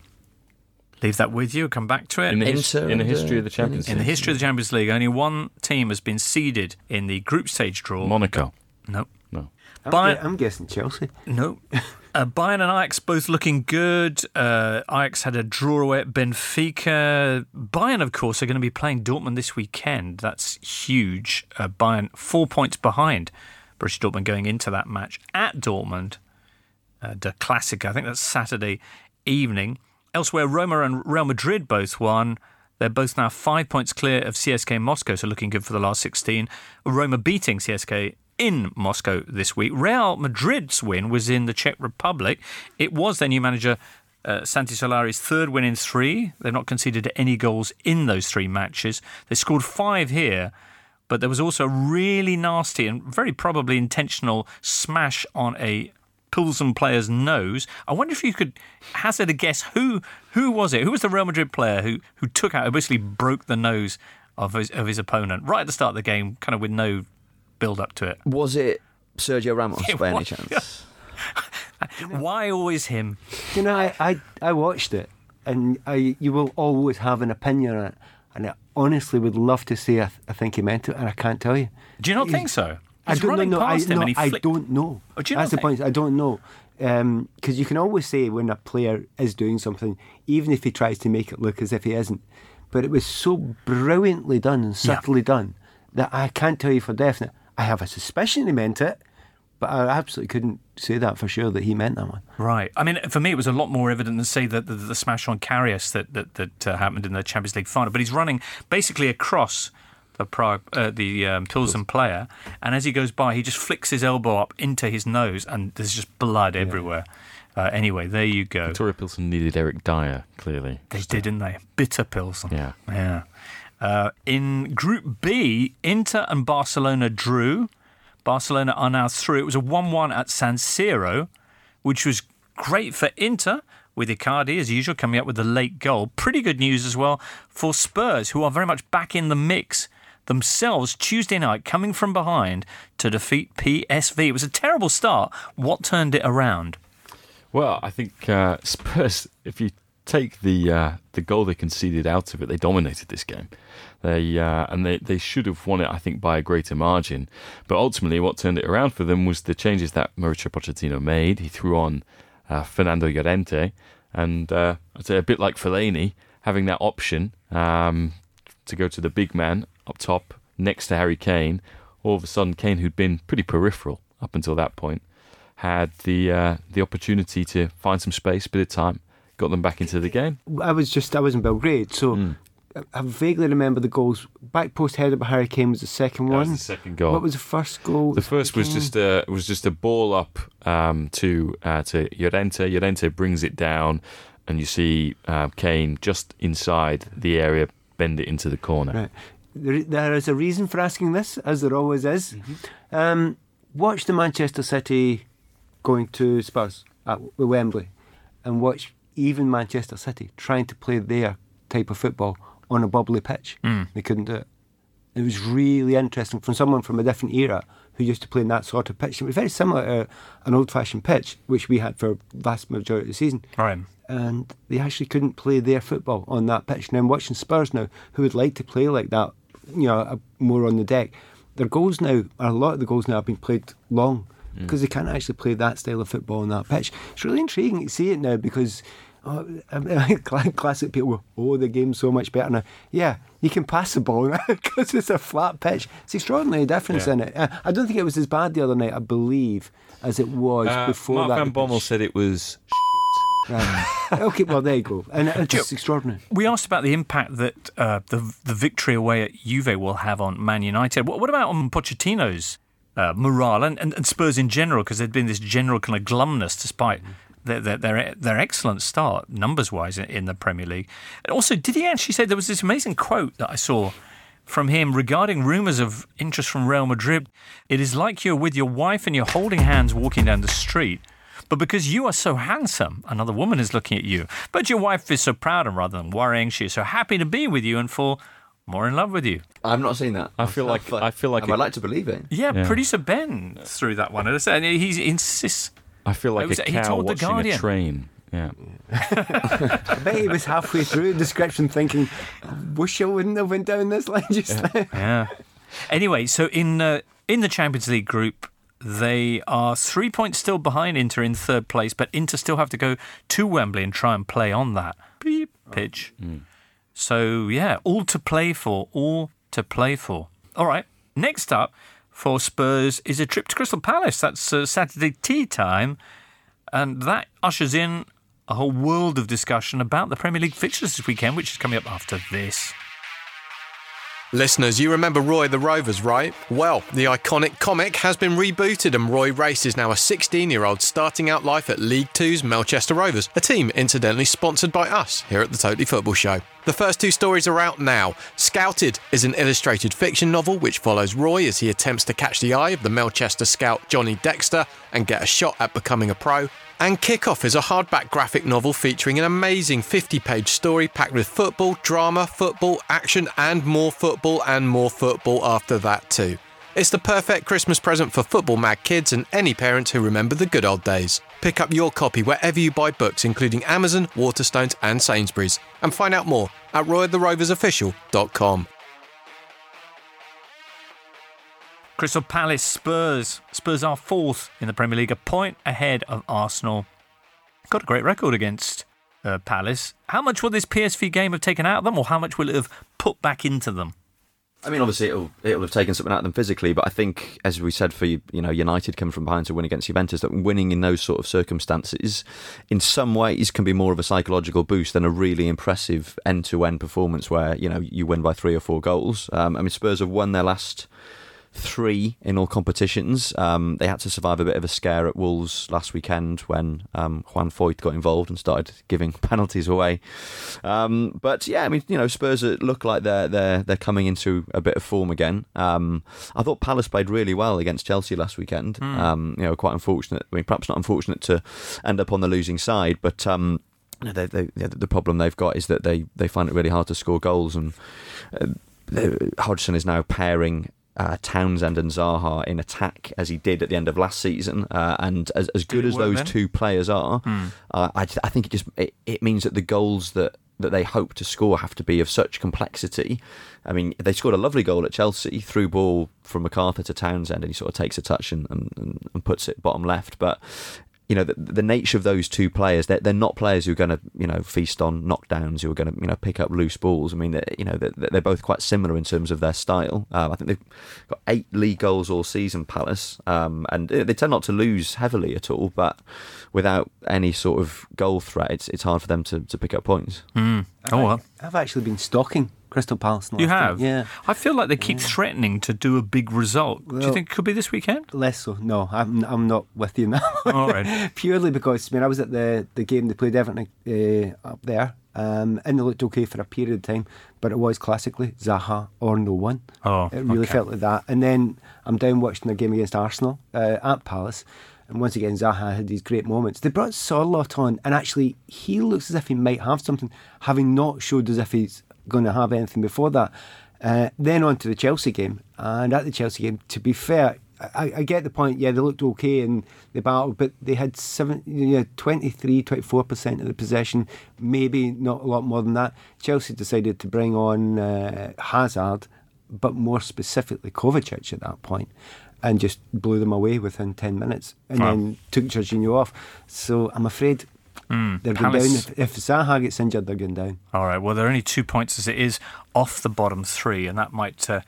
Leave that with you. Come back to it. In the, his- Inter in the and, history of the Champions League. In the League. history of the Champions League, only one team has been seeded in the group stage draw. Monaco. no. No. I'm, By- gue- I'm guessing Chelsea. No. Uh, Bayern and Ajax both looking good. Uh, Ajax had a draw away at Benfica. Bayern, of course, are going to be playing Dortmund this weekend. That's huge. Uh, Bayern four points behind Borussia Dortmund going into that match at Dortmund. Uh, the Classic, I think that's Saturday evening. Elsewhere, Roma and Real Madrid both won. They're both now five points clear of CSKA Moscow, so looking good for the last 16. Roma beating CSKA in Moscow this week. Real Madrid's win was in the Czech Republic. It was their new manager, uh, Santi Solari's third win in three. They've not conceded any goals in those three matches. They scored five here, but there was also a really nasty and very probably intentional smash on a Pilsen player's nose. I wonder if you could hazard a guess who who was it? Who was the Real Madrid player who who took out, who basically broke the nose of his, of his opponent right at the start of the game, kind of with no build up to it. Was it Sergio Ramos It by any was, chance? Why always him? You know, I, I, I watched it, and I, you will always have an opinion on it. And I honestly would love to say I, th- I think he meant it, and I can't tell you. Do you not think so? I don't running know. past I, him no, and he I flicked- don't know. Oh, do you That's the point. I don't know. Because you can always say when a player is doing something, even if he tries to make it look as if he isn't. But it was so brilliantly done and Yeah. subtly done that I can't tell you for definite. I have a suspicion he meant it, but I absolutely couldn't say that for sure that he meant that one. Right. I mean, for me, it was a lot more evident than say that the, the smash on Karius that that, that uh, happened in the Champions League final. But he's running basically across the Prague, uh, the um, Pilsen player, and as he goes by, he just flicks his elbow up into his nose, and there's just blood everywhere. Uh, anyway, there you go. Victoria Pilsen needed Eric Dier, clearly. They did, didn't they? Bitter Pilsen. Yeah. Yeah. Uh, in Group B, Inter and Barcelona drew. Barcelona are now through. It was a 1 1 at San Siro, which was great for Inter, with Icardi, as usual, coming up with the late goal. Pretty good news as well for Spurs, who are very much back in the mix themselves Tuesday night, coming from behind to defeat PSV. It was a terrible start. What turned it around? Well, I think uh, Spurs, if you take the uh, the goal they conceded out of it, they dominated this game. They uh, and they, they should have won it, I think, by a greater margin. But ultimately, what turned it around for them was the changes that Mauricio Pochettino made. He threw on uh, Fernando Llorente, and uh, I'd say a bit like Fellaini, having that option um, to go to the big man up top next to Harry Kane. All of a sudden, Kane, who'd been pretty peripheral up until that point, had the uh, the opportunity to find some space, bit of time, got them back into the game. I was just I was in Belgrade, so I vaguely remember the goals. Back post header by Harry Kane was the second That one. was the second goal. What was the first goal? The first was just a was just a ball up um, to uh, to Llorente. Llorente brings it down, and you see uh, Kane just inside the area bend it into the corner. Right. There, there is a reason for asking this, as there always is. Mm-hmm. Um, watch the Manchester City going to Spurs at Wembley, and watch even Manchester City trying to play their type of football on a bubbly pitch. They couldn't do it. It was really interesting from someone from a different era who used to play in that sort of pitch. It was very similar to an old-fashioned pitch, which we had for vast majority of the season Right. And they actually couldn't play their football on that pitch. And I'm watching Spurs now, who would like to play like that, you know, more on the deck. Their goals now, a lot of the goals now, have been played long because they can't actually play that style of football on that pitch. It's really intriguing to see it now because. Oh, I mean, classic people oh, the game's so much better now. Yeah, you can pass the ball now because it's a flat pitch. It's extraordinary difference Yeah. in it. Uh, I don't think it was as bad the other night, I believe, as it was Uh, before Mark that. Van Bommel said it was. Right. okay, well, there you go. And it's just extraordinary. We asked about the impact that uh, the the victory away at Juve will have on Man United. What, what about on Pochettino's uh, morale and, and, and Spurs in general? Because there'd been this general kind of glumness despite their their their, their excellent start numbers wise in, in the Premier League. And also, did he actually say there was this amazing quote that I saw? From him regarding rumours of interest from Real Madrid, it is like you're with your wife and you're holding hands walking down the street. But because you are so handsome, another woman is looking at you. But your wife is so proud, and rather than worrying, she is so happy to be with you and fall more in love with you. I've not seen that. I feel like I feel like I'd like to believe it. Yeah, Yeah. producer Ben threw that one at us, and he insists. I feel like was- a he cow told The watching a Guardian. train. Yeah. I bet he was halfway through the description thinking, wish I wouldn't have went down this line just now. Yeah. Anyway, so in uh, in the Champions League group, they are three points still behind Inter in third place, but Inter still have to go to Wembley and try and play on that beep pitch. So yeah, all to play for, all to play for. All right. Next up for Spurs is a trip to Crystal Palace. That's uh, Saturday tea time, and that ushers in a whole world of discussion about the Premier League fixtures this weekend, which is coming up after this. Listeners, you remember Roy the Rovers, right? Well, the iconic comic has been rebooted, and Roy Race is now a 16 year old starting out life at League Two's Melchester Rovers, a team incidentally sponsored by us here at the Totally Football Show. The first two stories are out now. Scouted is an illustrated fiction novel which follows Roy as he attempts to catch the eye of the Melchester scout Johnny Dexter and get a shot at becoming a pro. And Kickoff is a hardback graphic novel featuring an amazing 50 page story packed with football, drama, football, action, and more football and more football after that, too. It's the perfect Christmas present for football mad kids and any parents who remember the good old days. Pick up your copy wherever you buy books, including Amazon, Waterstones, and Sainsbury's. And find out more at roytheroversofficial.com. Crystal Palace Spurs. Spurs are fourth in the Premier League, a point ahead of Arsenal. Got a great record against uh, Palace. How much will this PSV game have taken out of them, or how much will it have put back into them? I mean, obviously it'll it'll have taken something out of them physically, but I think, as we said for you know United coming from behind to win against Juventus, that winning in those sort of circumstances, in some ways, can be more of a psychological boost than a really impressive end-to-end performance where you know you win by three or four goals. Um, I mean, Spurs have won their last three in all competitions. Um, they had to survive a bit of a scare at Wolves last weekend when um, Juan Foyth got involved and started giving penalties away. Um, but yeah, I mean, you know, Spurs look like they're they're they're coming into a bit of form again. Um, I thought Palace played really well against Chelsea last weekend. Um, you know, quite unfortunate. I mean, perhaps not unfortunate to end up on the losing side, but. Um, they, they, the the problem they've got is that they, they find it really hard to score goals, and uh, Hodgson is now pairing uh, Townsend and Zaha in attack as he did at the end of last season. Uh, and as, as good as those then? two players are, uh, I, I think it just it, it means that the goals that that they hope to score have to be of such complexity. I mean, they scored a lovely goal at Chelsea, through ball from McArthur to Townsend, and he sort of takes a touch and, and- and puts it bottom left. But you know, the, the nature of those two players, they're, they're not players who are going to, you know, feast on knockdowns, who are going to, you know, pick up loose balls. I mean, they- you know, they're, they're both quite similar in terms of their style. Um, I think they've got eight league goals all season, Palace, um, and they tend not to lose heavily at all, but without any sort of goal threat, it's, it's hard for them to, to pick up points. Mm. Oh, well. I've actually been stalking Crystal Palace. You have? game. Yeah. I feel like they keep threatening to do a big result. Do you think it could be this weekend? Less so. No, I'm I'm not with you now. All right. Purely because I mean I was at the the game they played Everton uh, up there, um, and they looked okay for a period of time, but it was classically Zaha or no one. Oh, it really okay. felt like that. And then I'm down watching the game against Arsenal uh, at Palace. And once again, Zaha had these great moments. They brought Sorloth on, and actually, he looks as if he might have something, having not showed as if he's going to have anything before that. Uh, then on to the Chelsea game, and at the Chelsea game, to be fair, I, I get the point. Yeah, they looked okay in the battle, but they had seven, you know, 23, 24 percent of the possession, maybe not a lot more than that. Chelsea decided to bring on uh, Hazard, but more specifically Kovacic at that point, and just blew them away within ten minutes, and Wow. then took Jorginho off. So I'm afraid Mm, they're going down. If, if Zaha gets injured, they're going down. All right. Well, there are only two points as it is off the bottom three, and that might uh,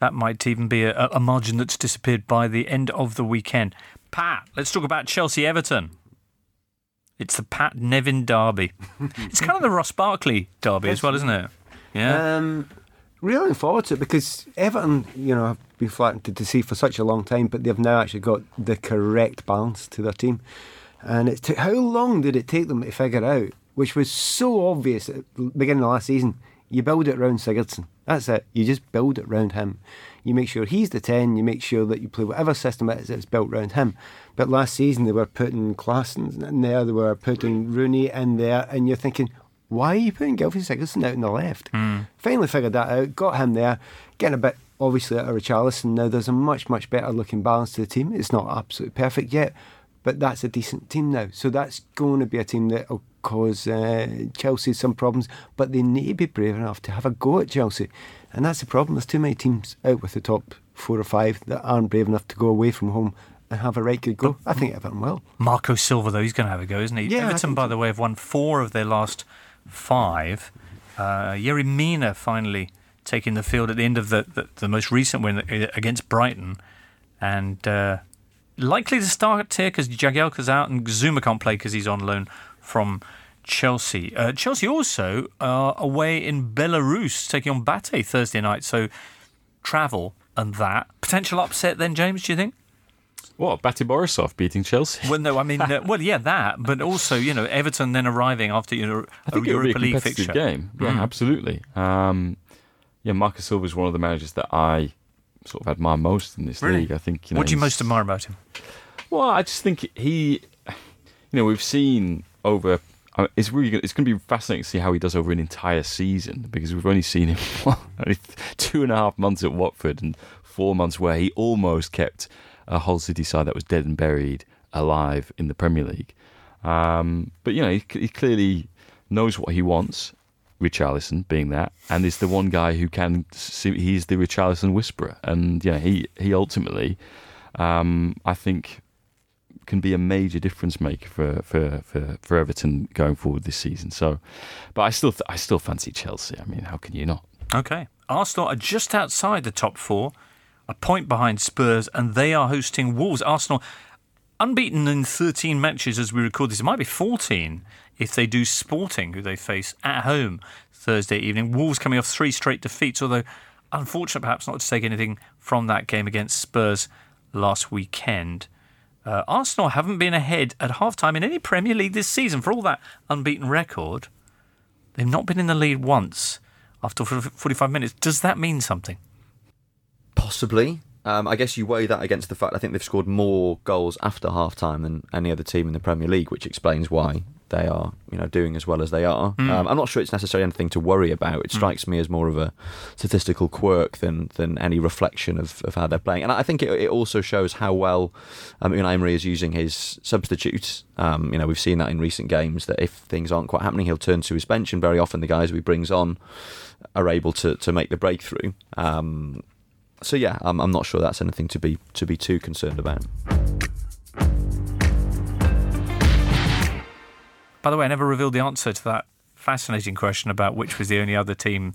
that might even be a, a margin that's disappeared by the end of the weekend. Pat, let's talk about Chelsea Everton. It's the Pat Nevin derby. it's kind of the Ross Barkley derby as well, isn't it? Yeah. Um, really looking forward to it because Everton, you know, have been flattened to see for such a long time, but they've now actually got the correct balance to their team. And it took, how long did it take them to figure out, which was so obvious at the beginning of last season? You build it around Sigurdsson. That's it. You just build it around him. You make sure he's the 10, you make sure that you play whatever system it is that's built around him. But last season they were putting Klaassen in there, they were putting Rooney in there, and you're thinking, why are you putting Gylfi Sigurdsson out on the left? Hmm. Finally figured that out, got him there, getting a bit obviously out of Richarlison. Now there's a much, much better looking balance to the team. It's not absolutely perfect yet, but that's a decent team now. So that's going to be a team that will cause uh, Chelsea some problems, but they need to be brave enough to have a go at Chelsea. And that's the problem. There's too many teams out with the top four or five that aren't brave enough to go away from home and have a right good go. I think Everton will. Marco Silva, though, he's going to have a go, isn't he? Yeah, Everton, by the way, have won four of their last five. Uh, Yerry Mina finally taking the field at the end of the, the, the most recent win against Brighton. And uh, likely to start here because Jagielka's out and Zouma can't play because he's on loan from Chelsea. Uh, Chelsea also are away in Belarus taking on BATE Thursday night. So travel and that. Potential upset then, James, do you think? What, BATE Borisov beating Chelsea? Well, no, I mean, uh, well, yeah, that, but also, you know, Everton then arriving after you know a be a Europa League fixture. game. Yeah, Mm. absolutely. Um, yeah, Marcus Silva is one of the managers that I sort of admire most in this Really? league. I think. You know, what do you most admire about him? Well, I just think he, you know, we've seen over. It's really it's going to be fascinating to see how he does over an entire season because we've only seen him what, only two and a half months at Watford and four months where he almost kept a Hull City side that was dead and buried alive in the Premier League. Um, but you know, he, he clearly knows what he wants. Richarlison being that, and is the one guy who can. See, he's the Richarlison whisperer, and yeah, he he ultimately, um, I think, can be a major difference maker for, for, for, for Everton going forward this season. So, but I still I still fancy Chelsea. I mean, how can you not? Okay. Arsenal are just outside the top four, a point behind Spurs, and they are hosting Wolves. Arsenal unbeaten in 13 matches as we record this. It might be 14 if they do Sporting, who they face at home Thursday evening. Wolves coming off three straight defeats, although unfortunate perhaps not to take anything from that game against Spurs last weekend. Uh, Arsenal haven't been ahead at half time in any Premier League this season for all that unbeaten record. They've not been in the lead once after 45 minutes. Does that mean something? Possibly. Um, I guess you weigh that against the fact I think they've scored more goals after half time than any other team in the Premier League, which explains why they are, you know, doing as well as they are. Mm. Um, I'm not sure it's necessarily anything to worry about. It Mm. strikes me as more of a statistical quirk than than any reflection of, of how they're playing. And I think it, it also shows how well um, Unai Emery is using his substitutes. Um, you know, we've seen that in recent games that if things aren't quite happening, he'll turn to his bench, and very often the guys who he brings on are able to to make the breakthrough. Um, so yeah, I'm, I'm not sure that's anything to be to be too concerned about. By the way, I never revealed the answer to that fascinating question about which was the only other team.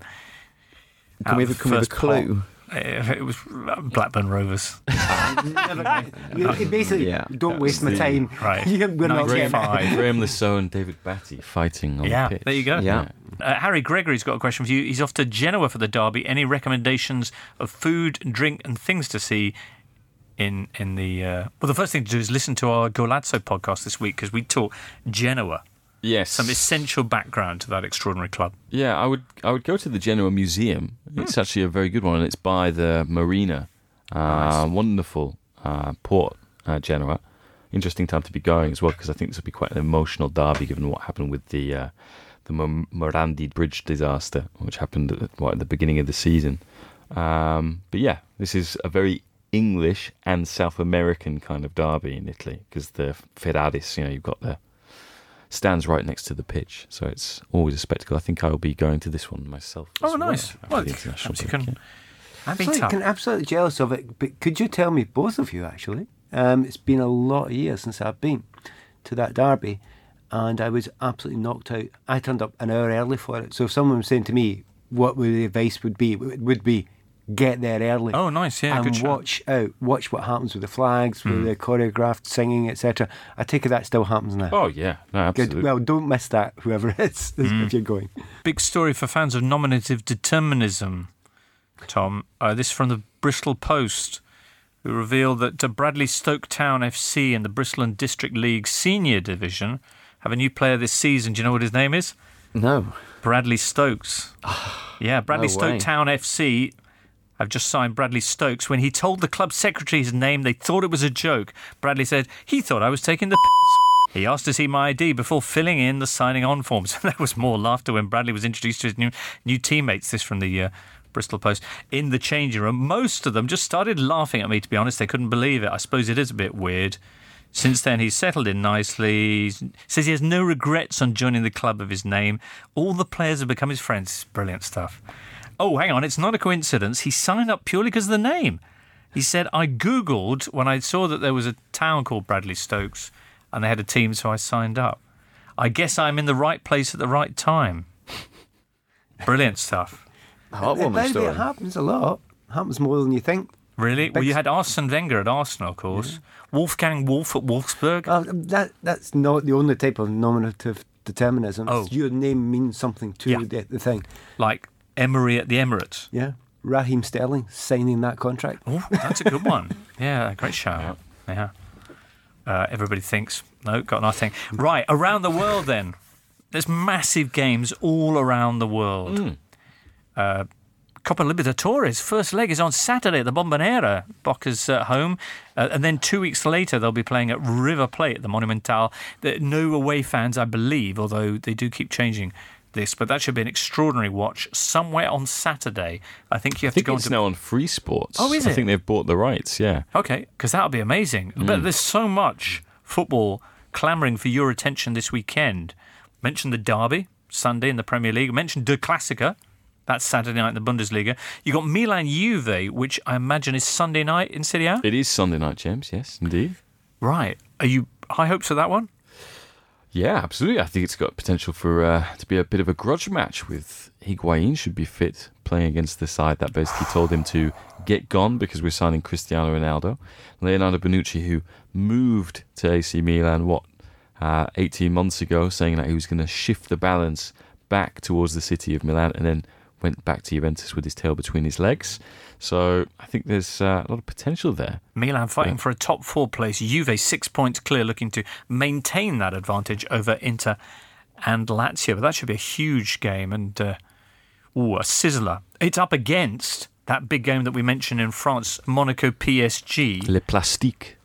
Can we have, the can we have a first pot. clue? Uh, It was Blackburn Rovers. You basically, Yeah. don't waste my time. Right. You- We're not Ninety getting five. it. Graeme Le Saux and David Batty fighting on Yeah, the pitch. there you go. Yeah. Uh, Harry Gregory's got a question for you. He's off to Genoa for the derby. Any recommendations of food, drink, and things to see in in the? Uh... Well, the first thing to do is listen to our Golazzo podcast this week because we talk Genoa. Yes. Some essential background to that extraordinary club. Yeah, I would I would go to the Genoa Museum. It's actually a very good one, and it's by the marina. Uh, Wonderful uh, port, uh, Genoa. Interesting time to be going as well because I think this will be quite an emotional derby given what happened with the uh, the Morandi Bridge disaster, which happened at, what, at the beginning of the season. Um, but yeah, this is a very English and South American kind of derby in Italy because the Ferraris, you know, you've got the stands right next to the pitch, so it's always a spectacle. I think I will be going to this one myself. as Oh, nice. after Well, international you can. yeah. That'd Absolutely, can, absolutely jealous of it. But could you tell me, both of you actually? Um, it's been a lot of years since I've been to that derby, and I was absolutely knocked out. I turned up an hour early for it. So if someone was saying to me, what would the advice would be? It would be get there early. Oh, nice. Yeah, and good shout. watch out. Watch what happens with the flags, with Mm. the choreographed singing, etc. I take it that still happens now. Oh yeah, no, Good. absolutely. Well, don't miss that, whoever it is, Mm. if you're going. Big story for fans of nominative determinism, Tom. Uh, this is from the Bristol Post, who revealed that uh, Bradley Stoke Town FC in the Bristol and District League Senior Division have a new player this season. Do you know what his name is? No. Bradley Stokes. yeah, Bradley No Stoke way. Town FC have just signed Bradley Stokes. When he told the club secretary his name, they thought it was a joke. Bradley said he thought I was taking the piss. He asked to see my ID before filling in the signing on forms. there was more laughter when Bradley was introduced to his new new teammates. This from the uh, Bristol Post in the changing room. Most of them just started laughing at me. To be honest, they couldn't believe it. I suppose it is a bit weird. Since then, he's settled in nicely. He says he has no regrets on joining the club of his name. All the players have become his friends. Brilliant stuff. Oh, hang on. It's not a coincidence. He signed up purely because of the name. He said, I Googled when I saw that there was a town called Bradley Stokes and they had a team, so I signed up. I guess I'm in the right place at the right time. Brilliant stuff. Heartwarming story. It happens a lot. Happens more than you think. Really? Well, you had Arsene Wenger at Arsenal, of course. Wolfgang Wolf at Wolfsburg. Uh, that that's not the only type of nominative determinism. Oh. Your name means something to Yeah. the, the thing. like Emery at the Emirates. Yeah. Raheem Sterling signing that contract. Oh, that's a good one. yeah, great shout. Yeah. Uh, everybody thinks, no, got nothing. Right, around the world then. There's massive games all around the world. Uh, Copa Libertadores, first leg is on Saturday at the Bombonera, Boca's uh, home. Uh, and then two weeks later, they'll be playing at River Plate at the Monumental. There no away fans, I believe, although they do keep changing this. But that should be an extraordinary watch somewhere on Saturday. I think you have I think to go it's into now on Free Sports. Oh, is it? I think they've bought the rights. Yeah. Okay, because that would be amazing. But mm. there's so much football clamouring for your attention this weekend. Mentioned the derby Sunday in the Premier League. Mentioned Der Klassiker. That's Saturday night in the Bundesliga. You got Milan Juve, which I imagine is Sunday night in Serie A. It is Sunday night, James. Yes, indeed. Right. Are you high hopes for that one? Yeah, absolutely. I think it's got potential for uh, to be a bit of a grudge match with Higuain should be fit playing against the side that basically told him to get gone because we're signing Cristiano Ronaldo. Leonardo Bonucci, who moved to AC Milan, what, uh, 18 months ago, saying that he was going to shift the balance back towards the city of Milan and then went back to Juventus with his tail between his legs. So I think there's uh, a lot of potential there. Milan fighting for a top four place. Juve six points clear, looking to maintain that advantage over Inter and Lazio. But that should be a huge game and uh, ooh, a sizzler. It's up against that big game that we mentioned in France, Monaco PSG. Le Plastique.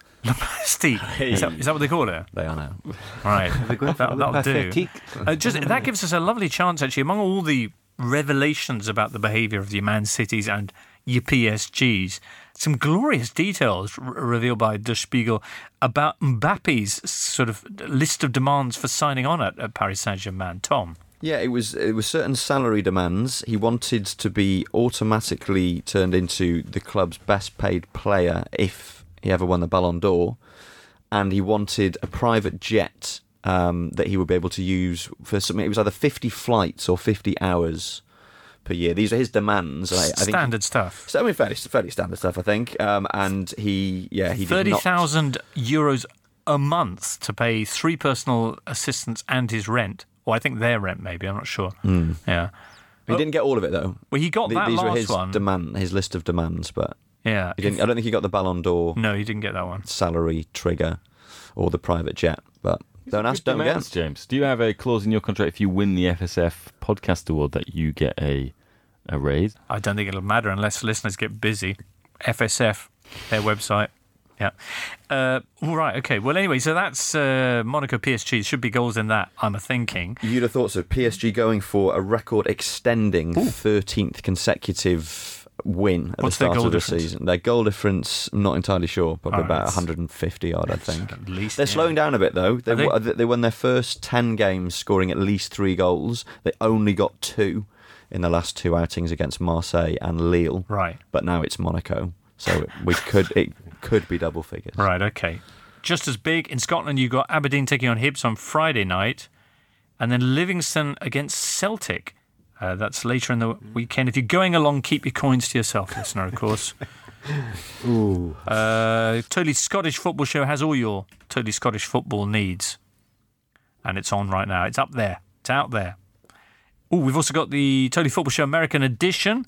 Steve, is, that, is that what they call it? They are now. Right, They're going for that, Le that'll do. Uh, just that gives us a lovely chance, actually, among all the revelations about the behaviour of the Man Cities and your PSGs. Some glorious details r- revealed by Der Spiegel about Mbappe's sort of list of demands for signing on at, at Paris Saint Germain. Tom, Yeah, it was it was certain salary demands. He wanted to be automatically turned into the club's best paid player if he ever won the Ballon d'Or, and he wanted a private jet um, that he would be able to use for something. It was either fifty flights or fifty hours per year. These are his demands. I, I think standard stuff. So I mean, fairly fairly standard stuff, I think. Um, and he, yeah, he did Thirty not. euros a month to pay three personal assistants and his rent. Or I think their rent, maybe. I'm not sure. Hmm. Yeah. He didn't get all of it though. Well, he got Th- that These were his one. demand, his list of demands, but Yeah. he didn't. I don't think he got the Ballon d'Or No, he didn't get that one. salary trigger or the private jet. But don't ask, don't Demands, get. James. Do you have a clause in your contract if you win the FSF podcast award that you get a a raise? I don't think it'll matter unless listeners get busy. FSF, their website. Yeah. Uh, all right. Okay. Well, anyway, so that's uh, Monaco PSG. Should be goals in that. I'm a thinking. You'd have thought so. PSG going for a record extending 13th consecutive win at What's the start of the difference? season. Their goal difference, I'm not entirely sure, probably about it's- 150 odd, I think. At least They're yeah. slowing down a bit though. They, Are they? wa- they won their first 10 games scoring at least three goals. They only got two in the last two outings against Marseille and Lille. Right. But now it's Monaco. So we could it could be double figures. Right. Okay. Just as big in Scotland, you got Aberdeen taking on Hibs on Friday night, and then Livingston against Celtic. Uh, that's later in the weekend. If you're going along, keep your coins to yourself, listener. Of course. Ooh. Uh, totally Scottish Football Show has all your Totally Scottish football needs. And it's on right now. It's up there. It's out there. Oh, we've also got the Totally Football Show American edition.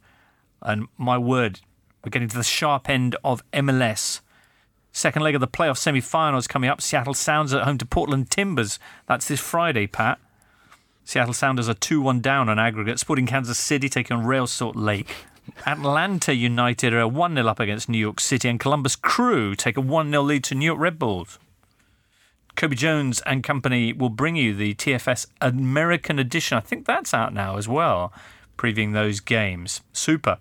And my word, we're getting to the sharp end of MLS. Second leg of the playoff semi finals coming up. Seattle Sounds at home to Portland Timbers. That's this Friday, Pat. Seattle Sounders are 2 1 down on aggregate. Sporting Kansas City taking on Rail Salt Lake. Atlanta United are 1 0 up against New York City, and Columbus Crew take a 1 0 lead to New York Red Bulls. Kobe Jones and company will bring you the TFS American edition. I think that's out now as well, previewing those games. Super.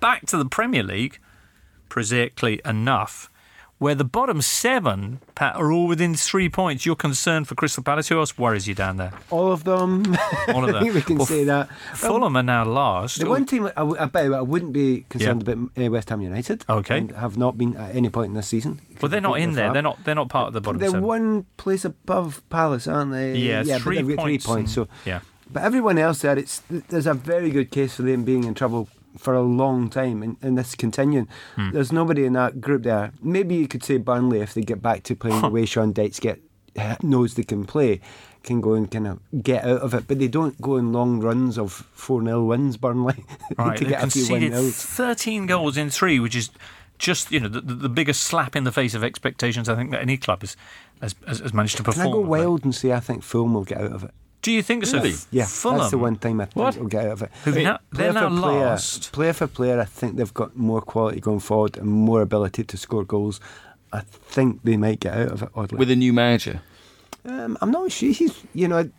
Back to the Premier League, prosaically enough, where the bottom seven, Pat, are all within three points. You're concerned for Crystal Palace. Who else worries you down there? All of them. All of I think them. we can Well, say that. Fulham are now last. The one team I, bet I wouldn't be concerned Yeah. about uh, West Ham United. Okay. and have not been at any point in this season. Well, they're not in there. They're not. They're not part of the bottom They're seven. one place above Palace, aren't they? Yeah, yeah, three points three points. and- So, yeah. but everyone else there, it's there's a very good case for them being in trouble for a long time, and, and this continuing. Hmm. There's nobody in that group there. Maybe you could say Burnley if they get back to playing the way Sean Dyche get knows they can play, can go and kind of get out of it. But they don't go in long runs of four 0 wins. Burnley Right, to get conceded 13 goals in three, which is just you know the, the biggest slap in the face of expectations I think that any club has has, has, managed to Can perform. I go wild and say I think Fulham will get out of it? Do you think so? Really? F- Yeah, Fulham. that's the one thing I think What? will get out of it. Who've now- they're Player now for player, last. Player for player, I think they've got more quality going forward and more ability to score goals. I think they might get out of it. Oddly, With a new manager. um, I'm not sure. He's, you know,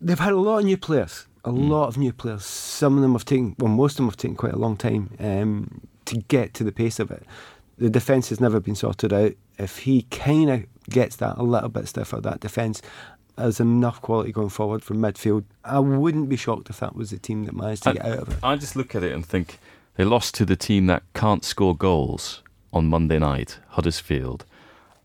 they've had a lot of new players. A lot of new players. Some of them have taken, well, most of them have taken quite a long time um, to get to the pace of it. The defence has never been sorted out. If he kind of gets that a little bit stiffer, that defence has enough quality going forward from midfield. I wouldn't be shocked if that was the team that managed to I- get out of it. I just look at it and think they lost to the team that can't score goals on Monday night, Huddersfield.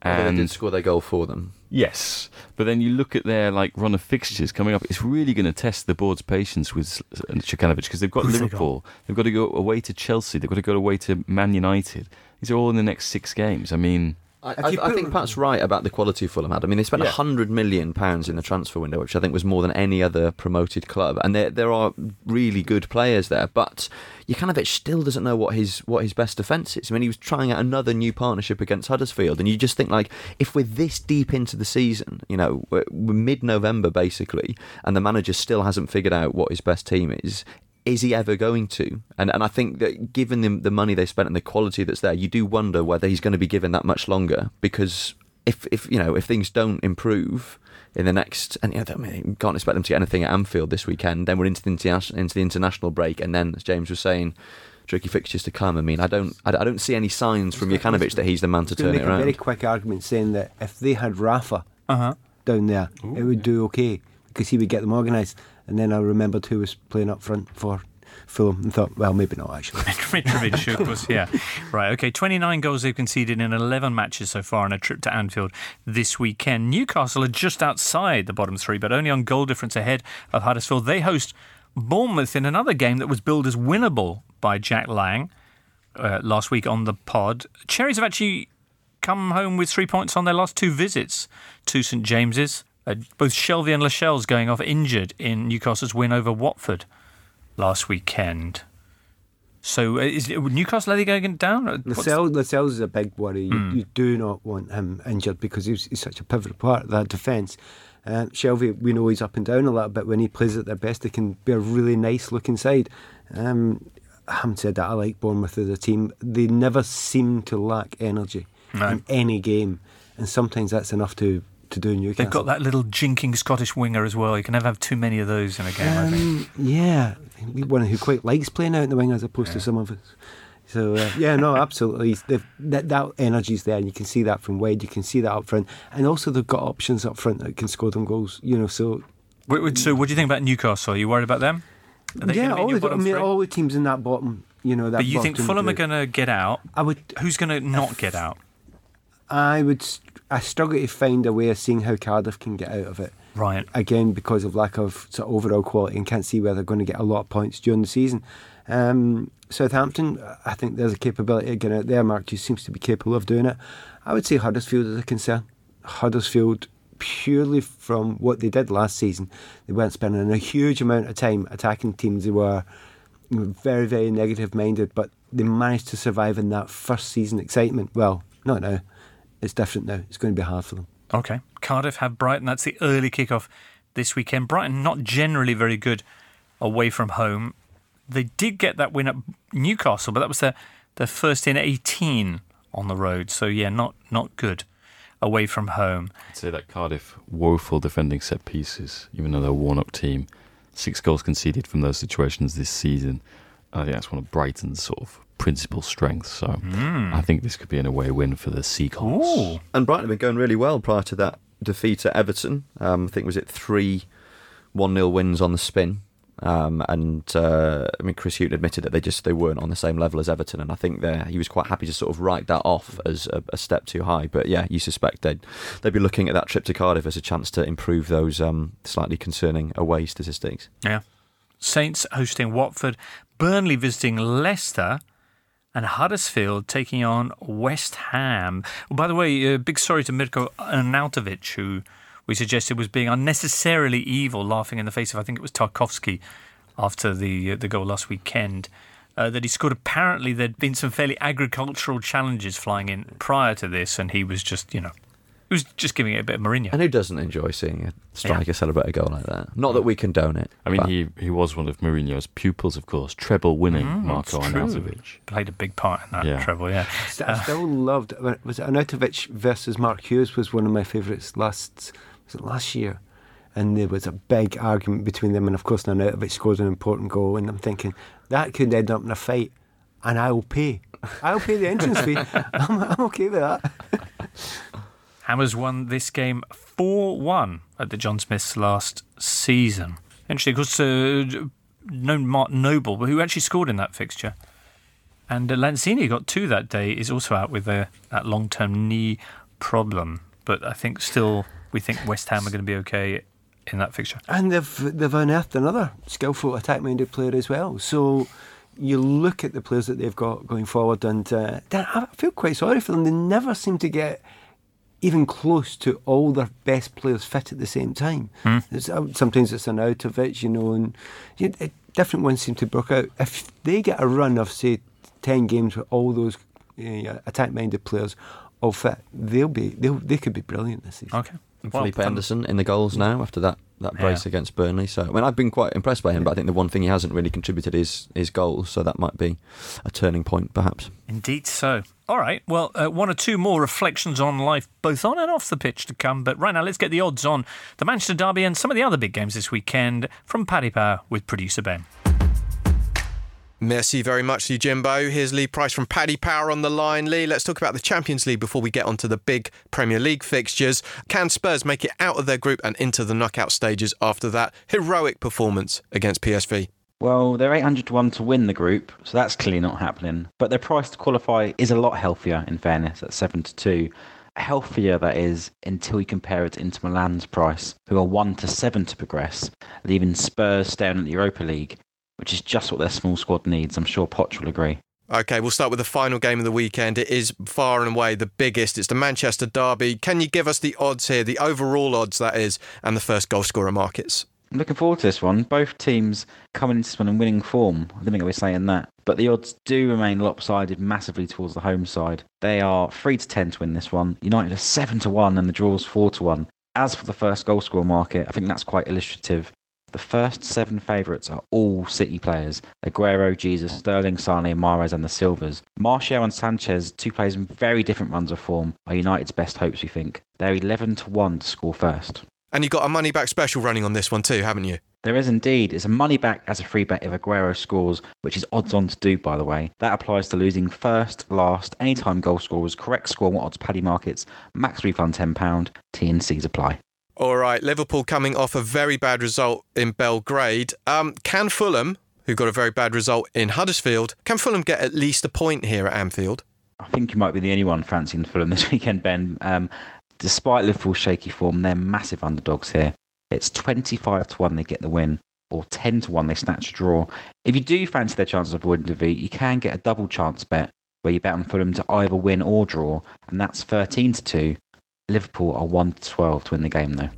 Although they And did score their goal for them. yes, but then you look at their like run of fixtures coming up. It's really going to test the board's patience with Jokanovic because they've got Who've they Liverpool. They've got to go away to Chelsea. They've got to go away to Man United. These are all in the next six games. I mean, I, I, I think Pat's right about the quality of Fulham had. I mean, they spent a Yeah. hundred million pounds in the transfer window, which I think was more than any other promoted club. And there there are really good players there, but Jokanovic still doesn't know what his what his best defence is. I mean, he was trying out another new partnership against Huddersfield, and you just think like, if we're this deep into the season, you know, we're, we're mid-November basically, and the manager still hasn't figured out what his best team is. Is he ever going to? And and I think that given the, the money they spent and the quality that's there, you do wonder whether he's going to be given that much longer. Because if if you know if things don't improve in the next, and you know, I mean, you can't expect them to get anything at Anfield this weekend. Then we're into the interna- into the international break, and then as James was saying, tricky fixtures to come. I mean, I don't I, don't see any signs from Jokanovic that he's the man to going turn to it make a very quick argument saying that if they had Rafa Uh huh. down there, it would do okay because he would get them organised. And then I remembered who was playing up front for Fulham and thought, well, maybe not actually. Mitrovic was yeah. Right, okay. 29 goals they've conceded in 11 matches so far on a trip to Anfield this weekend. Newcastle are just outside the bottom three, but only on goal difference ahead of Huddersfield. They host Bournemouth in another game that was billed as winnable by Jack Lang uh, last week on the pod. Cherries have actually come home with three points on their last two visits to St James's. Uh, both Shelvey and Lascelles going off injured in Newcastle's win over Watford last weekend. So uh, is Newcastle are they going down? Uh, Lascelles, Lascelles is a big worry. You, Hmm. you do not want him injured because he's, he's such a pivotal part of that defence. Uh, Shelvey, we know he's up and down a little bit. When he plays at their best, they can be a really nice looking side. Um, having said that, I like Bournemouth as a team. They never seem to lack energy No. in any game, and sometimes that's enough to, to do Newcastle. They've got that little jinking Scottish winger as well. You can never have too many of those in a game. I think. Um, yeah, one who quite likes playing out in the wing as opposed to some of us. So uh, yeah, no, absolutely. That that energy's there, and you can see that from Wade. You can see that up front, and also they've got options up front that can score them goals. You know, so Wait, so, what do you think about Newcastle? Are you worried about them? Yeah, gonna be in all the, I mean, three? all the teams in that bottom. You know, that. But you think Fulham are going to get out? I would. Who's going to not get out? I would. I struggle to find a way of seeing how Cardiff can get out of it. Right. Again, because of lack of sort of overall quality, and can't see where they're going to get a lot of points during the season. Um, Southampton, I think there's a capability of getting out there. Mark Hughes seems to be capable of doing it. I would say Huddersfield is a concern. Huddersfield, purely from what they did last season, they weren't spending a huge amount of time attacking teams. They were very, very negative minded, but they managed to survive in that first season excitement. Well, not now. It's different now. It's going to be hard for them. Okay. Cardiff have Brighton. That's the early kickoff this weekend. Brighton not generally very good away from home. They did get that win at Newcastle, but that was their, their first in 18 on the road. So yeah, not not good away from home. I'd say that Cardiff woeful defending set pieces, even though they're a worn up team. Six goals conceded from those situations this season. I think that's one of Brighton's sort of principal strength. So I think this could be an away win for the Seagulls. And Brighton have been going really well prior to that defeat at Everton. Um, I think was it three one 0 wins on the spin. Um, and uh, I mean, Chris Hughton admitted that they just they weren't on the same level as Everton, and I think there he was quite happy to sort of write that off as a, a step too high. But yeah, you suspect they'd they'd be looking at that trip to Cardiff as a chance to improve those um, slightly concerning away statistics. Yeah. Saints hosting Watford, Burnley visiting Leicester, and Huddersfield taking on West Ham. Well, by the way, uh, big sorry to Mirko Arnautovic, who we suggested was being unnecessarily evil, laughing in the face of, I think it was Tarkowski after the uh, the goal last weekend. Uh, that he scored. Apparently, there'd been some fairly agricultural challenges flying in prior to this, and he was just, you know, was just giving it a bit of Mourinho. And who doesn't enjoy seeing a striker celebrate a goal like that? Not that we condone it. I mean, but- he, he was one of Mourinho's pupils, of course, treble winning Mm, Marco. Arnautovic. Played a big part in that Yeah. treble, yeah. St- I still loved. Was it Arnautovic versus Mark Hughes was one of my favourites last was it last year, and there was a big argument between them, and of course Arnautovic scored an important goal, and I'm thinking that could end up in a fight, and I'll pay. I'll pay the entrance fee. I'm, I'm okay with that. Hammers won this game 4 1 at the John Smiths last season. Interesting, because uh, no Mark Noble, who actually scored in that fixture. And uh, Lanzini got two that day, is also out with a, that long term knee problem. But I think still, we think West Ham are going to be okay in that fixture. And they've they've unearthed another skillful attack-minded player as well. So you look at the players that they've got going forward, and uh, I feel quite sorry for them. They never seem to get even close to all their best players fit at the same time. Hmm. It's, uh, sometimes it's an Arnautovic, you know, and you it, different ones seem to broke out. If they get a run of say ten games with all those uh, attack-minded players all fit, they'll be they'll, they could be brilliant this season. Okay. Well, Felipe um, Anderson in the goals now after that, that brace Yeah. against Burnley. So I mean, I've been quite impressed by him, but I think the one thing he hasn't really contributed is his goals. So that might be a turning point, perhaps. Indeed so. All right. Well, uh, one or two more reflections on life, both on and off the pitch, to come. But right now, let's get the odds on the Manchester Derby and some of the other big games this weekend from Paddy Power with producer Ben. Merci very much to you, Jimbo. Here's Lee Price from Paddy Power on the line. Lee, let's talk about the Champions League before we get onto the big Premier League fixtures. Can Spurs make it out of their group and into the knockout stages after that heroic performance against PSV? Well, they're 800 to 1 to win the group, so that's clearly not happening. But their price to qualify is a lot healthier, in fairness, at 7 to 2. Healthier, that is, until you compare it to Inter Milan's price, who are 1 to 7 to progress, leaving Spurs staring at the Europa League, which is just what their small squad needs. I'm sure Poch will agree. Okay, we'll start with the final game of the weekend. It is far and away the biggest. It's the Manchester Derby. Can you give us the odds here, the overall odds that is, and the first goal scorer markets? I'm looking forward to this one. Both teams coming into this one in winning form. I don't think I was saying that. But the odds do remain lopsided massively towards the home side. They are 3 to 10 to win this one. United are 7 to 1 and the draw is 4 to 1. As for the first goal scorer market, I think that's quite illustrative. The first seven favourites are all City players Aguero, Jesus, Sterling, Sane, Mahrez, and the Silvas. Martial and Sanchez, two players in very different runs of form, are United's best hopes, we think. They're 11 to 1 to score first. And you've got a money back special running on this one too, haven't you? There is indeed. It's a money back as a free bet if Aguero scores, which is odds on to do, by the way. That applies to losing first, last, anytime goal scorers, correct score, what odds paddy markets, max refund £10, T and C's apply. All right, Liverpool coming off a very bad result in Belgrade. Um, can Fulham, who got a very bad result in Huddersfield, can Fulham get at least a point here at Anfield? I think you might be the only one fancying Fulham this weekend, Ben. Um, despite Liverpool's shaky form, they're massive underdogs here. It's 25 to 1 they get the win, or 10 to 1 they snatch a draw. If you do fancy their chances of avoiding defeat, you can get a double chance bet where you bet on Fulham to either win or draw, and that's 13 to 2. Liverpool are 1 to 12 to win the game, though.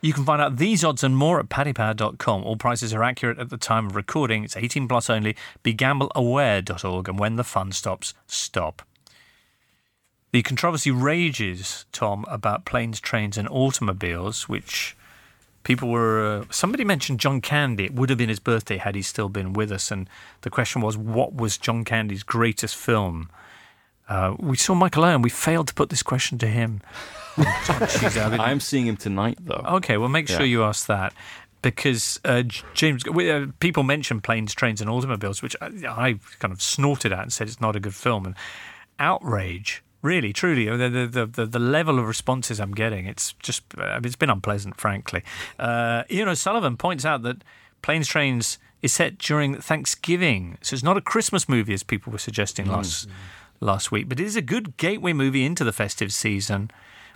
You can find out these odds and more at paddypower.com. All prices are accurate at the time of recording. It's 18 plus only. BeGambleAware.org. And when the fun stops, stop. The controversy rages, Tom, about planes, trains, and automobiles, which people were. Uh, somebody mentioned John Candy. It would have been his birthday had he still been with us. And the question was, what was John Candy's greatest film? Uh, we saw Michael Owen. We failed to put this question to him. Jeez, I mean- I'm seeing him tonight, though. Okay, well, make sure Yeah. you ask that because uh, James, we, uh, people mention planes, trains, and automobiles, which I, I kind of snorted at and said it's not a good film. And outrage, really, truly, the the, the, the, the level of responses I'm getting, it's just, I mean, it's been unpleasant, frankly. Uh, Ian O'Sullivan points out that planes, trains is set during Thanksgiving, so it's not a Christmas movie as people were suggesting last last week, but it is a good gateway movie into the festive season.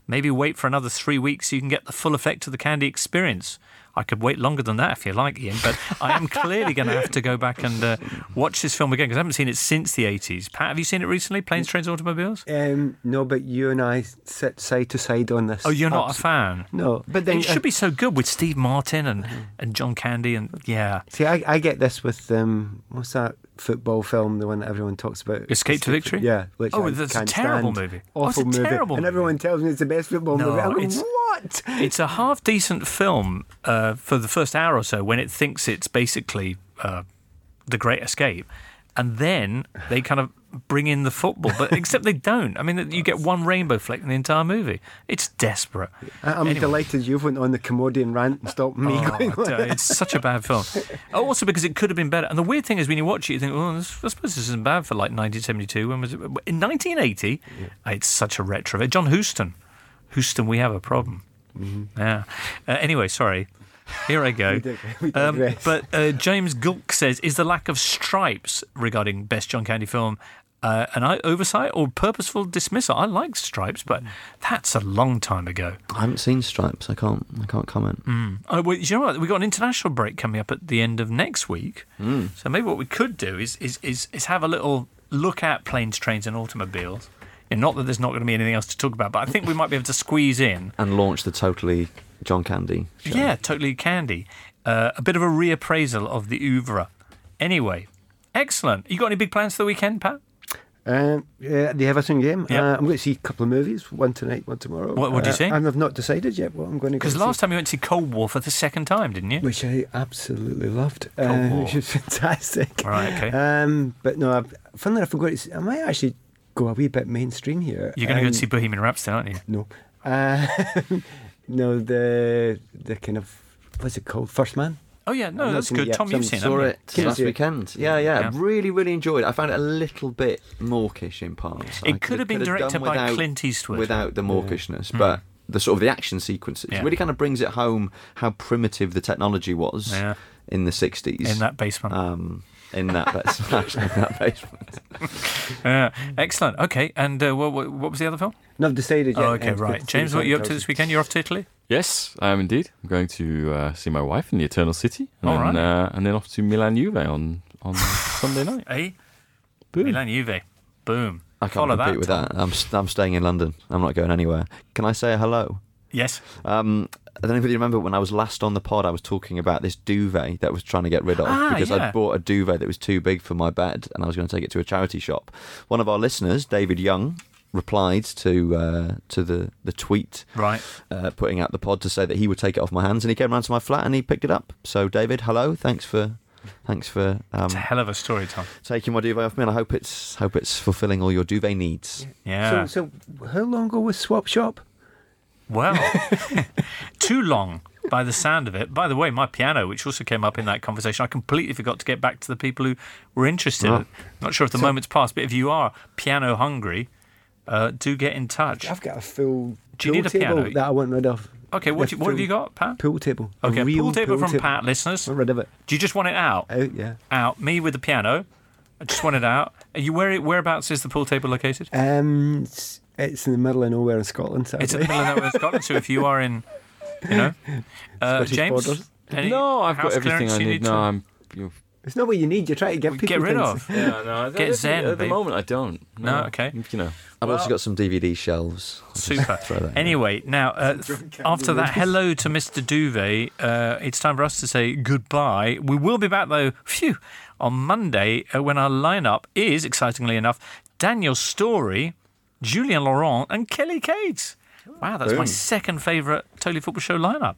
Maybe wait for another three weeks so you can get the full effect of the candy experience. I could wait longer than that if you like, Ian, but I am clearly going to have to go back and uh, watch this film again because I haven't seen it since the 80s. Pat, have you seen it recently? Planes, Trains, Automobiles? Um, no, but you and I sit side to side on this. Oh, you're not a fan? No, but then it should be so good with Steve Martin and, and John Candy and yeah. See, I, I get this with um, what's that football film, the one that everyone talks about? Escape to Victory? Yeah, which Oh, I that's a terrible stand. movie. Oh, Awful movie, terrible and movie. everyone tells me it's the best football No, movie. I go, it's- what? It's a half decent film uh, for the first hour or so when it thinks it's basically uh, the Great Escape, and then they kind of bring in the football, but except they don't. I mean, you get one rainbow flick in the entire movie. It's desperate. I- I'm Anyway. delighted you went on the Commodian rant and stopped me Oh, going. It's such a bad film. Oh, Also, because it could have been better. And the weird thing is, when you watch it, you think, "Well, this, I suppose this isn't bad for like 1972." When was it? In 1980, it's such a retro. John Huston, Houston, we have a problem. Yeah. Uh, anyway, sorry. Here I go. We dig- we Um, but uh, James Gulk says, "Is the lack of stripes regarding best John Candy film uh, an oversight or purposeful dismissal?" I like stripes, but that's a long time ago. I haven't seen Stripes. I can't. I can't comment. Mm. Oh, well, you know what? We've got an international break coming up at the end of next week. Mm. So maybe what we could do is, is, is, is have a little look at planes, trains, and automobiles. And not that there's not going to be anything else to talk about, but I think we might be able to squeeze in, And launch the totally John Candy. Show. yeah, totally candy, uh, a bit of a reappraisal of the oeuvre. Anyway, excellent. You got any big plans for the weekend, Pat? Um, yeah, the Everton game. Yep. Uh, I'm going to see a couple of movies, one tonight, one tomorrow. What- what do you Uh, see? And I've not decided yet what I'm going to go Because see. last time you went to see Cold War for the second time, didn't you? Which I absolutely loved. Cold uh, War. Which was fantastic. Right, okay. Um, but no, I've, funnily enough, I'm going to see, I might actually go a wee bit mainstream here. You're going to go Um, and see Bohemian Rhapsody, aren't you? No. Uh, no, the the kind of, what's it called? First Man? Oh yeah, no, that's it good. Tom, you've seen Saw it last weekend. Yeah, yeah, Yeah. Really, really enjoyed it. I found it a little bit mawkish in parts. It could have been directed by without- Clint Eastwood. Without the mawkishness, but the sort of the action sequences Yeah. really kind of brings it home how primitive the technology was Yeah. in the 60s. in that basement. um, in that, bas- in that basement. Yeah, excellent. Okay, and uh, what, what, what was the other film? Not decided yet. Oh, okay, Uh, right. James, what are you up to this weekend? You're off to Italy? Yes, I am indeed. I'm going to uh, see my wife in the Eternal City, and, All then, right. uh, and then off to Milan Juve on on Sunday night. Eh? Boom. Milan Juve. Boom. I can't Follow compete that, with Tom. that. I'm I'm staying in London. I'm not going anywhere. Can I say a hello? Yes. Um, I don't know if you remember when I was last on the pod, I was talking about this duvet that I was trying to get rid of Ah, because yeah. I bought a duvet that was too big for my bed and I was going to take it to a charity shop. One of our listeners, David Young, replied to uh, to the, the tweet Right. uh, putting out the pod to say that he would take it off my hands and he came round to my flat and he picked it up. So, David, hello. Thanks for. Thanks for um, It's a hell of a story, Tom. taking my duvet off me, and I hope it's hope it's fulfilling all your duvet needs. Yeah. So, so how long ago was Swap Shop? Well, too long by the sound of it. By the way, my piano, which also came up in that conversation, I completely forgot to get back to the people who were interested. Oh. Not sure if the So- moment's passed, but if you are piano hungry, uh, do get in touch. I've got a full Do you pool need a table piano? that I want rid of. Okay, what, you- what have you got, Pat? Pool table. A Okay, real pool table from Pat, listeners. I'm rid of it. Do you just want it out? Out, yeah. Out. Me with the piano. I just want it out. Are you where? Whereabouts is the pool table located? Um, it's, it's in the middle of nowhere in Scotland. Sadly. It's in the middle of nowhere in Scotland. So if you are in, you know, uh, Scottish James, borders. any no, I've got everything I you need. to- No, I'm. You It's not what you need. You're trying to get people Get rid things. of. yeah, no, Get at, zen, At the babe. moment, I don't. No, okay. You know. I've Well- also got some DVD shelves. Super. throw that in. Anyway, now uh, after that, hello to Mr. Duvet. Uh, it's time for us to say goodbye. We will be back though, phew, on Monday uh, when our lineup is, excitingly enough, Daniel Storey, Julien Laurens, and Kelly Cates. Wow, that's my second favourite Totally Football Show lineup.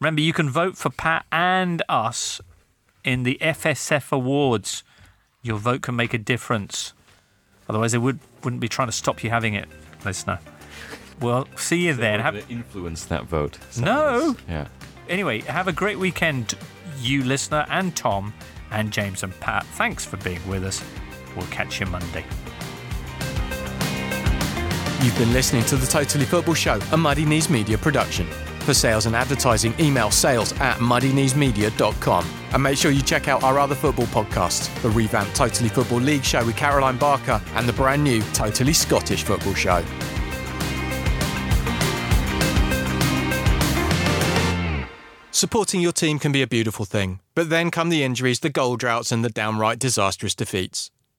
Remember, you can vote for Pat and us in the FSF Awards. Your vote can make a difference. Otherwise, they would, wouldn't be trying to stop you having it, listener. Well, see you then. Have, Gonna influence that vote. No. Yeah. anyway, have a great weekend, you listener, and Tom, and James and Pat. Thanks for being with us. We'll catch you Monday. You've been listening to the Totally Football Show, a Muddy Knees Media production. For sales and advertising, email sales at muddykneesmedia.com. And make sure you check out our other football podcasts the revamped Totally Football League show with Caroline Barker and the brand new Totally Scottish Football Show. Supporting your team can be a beautiful thing, but then come the injuries, the goal droughts, and the downright disastrous defeats.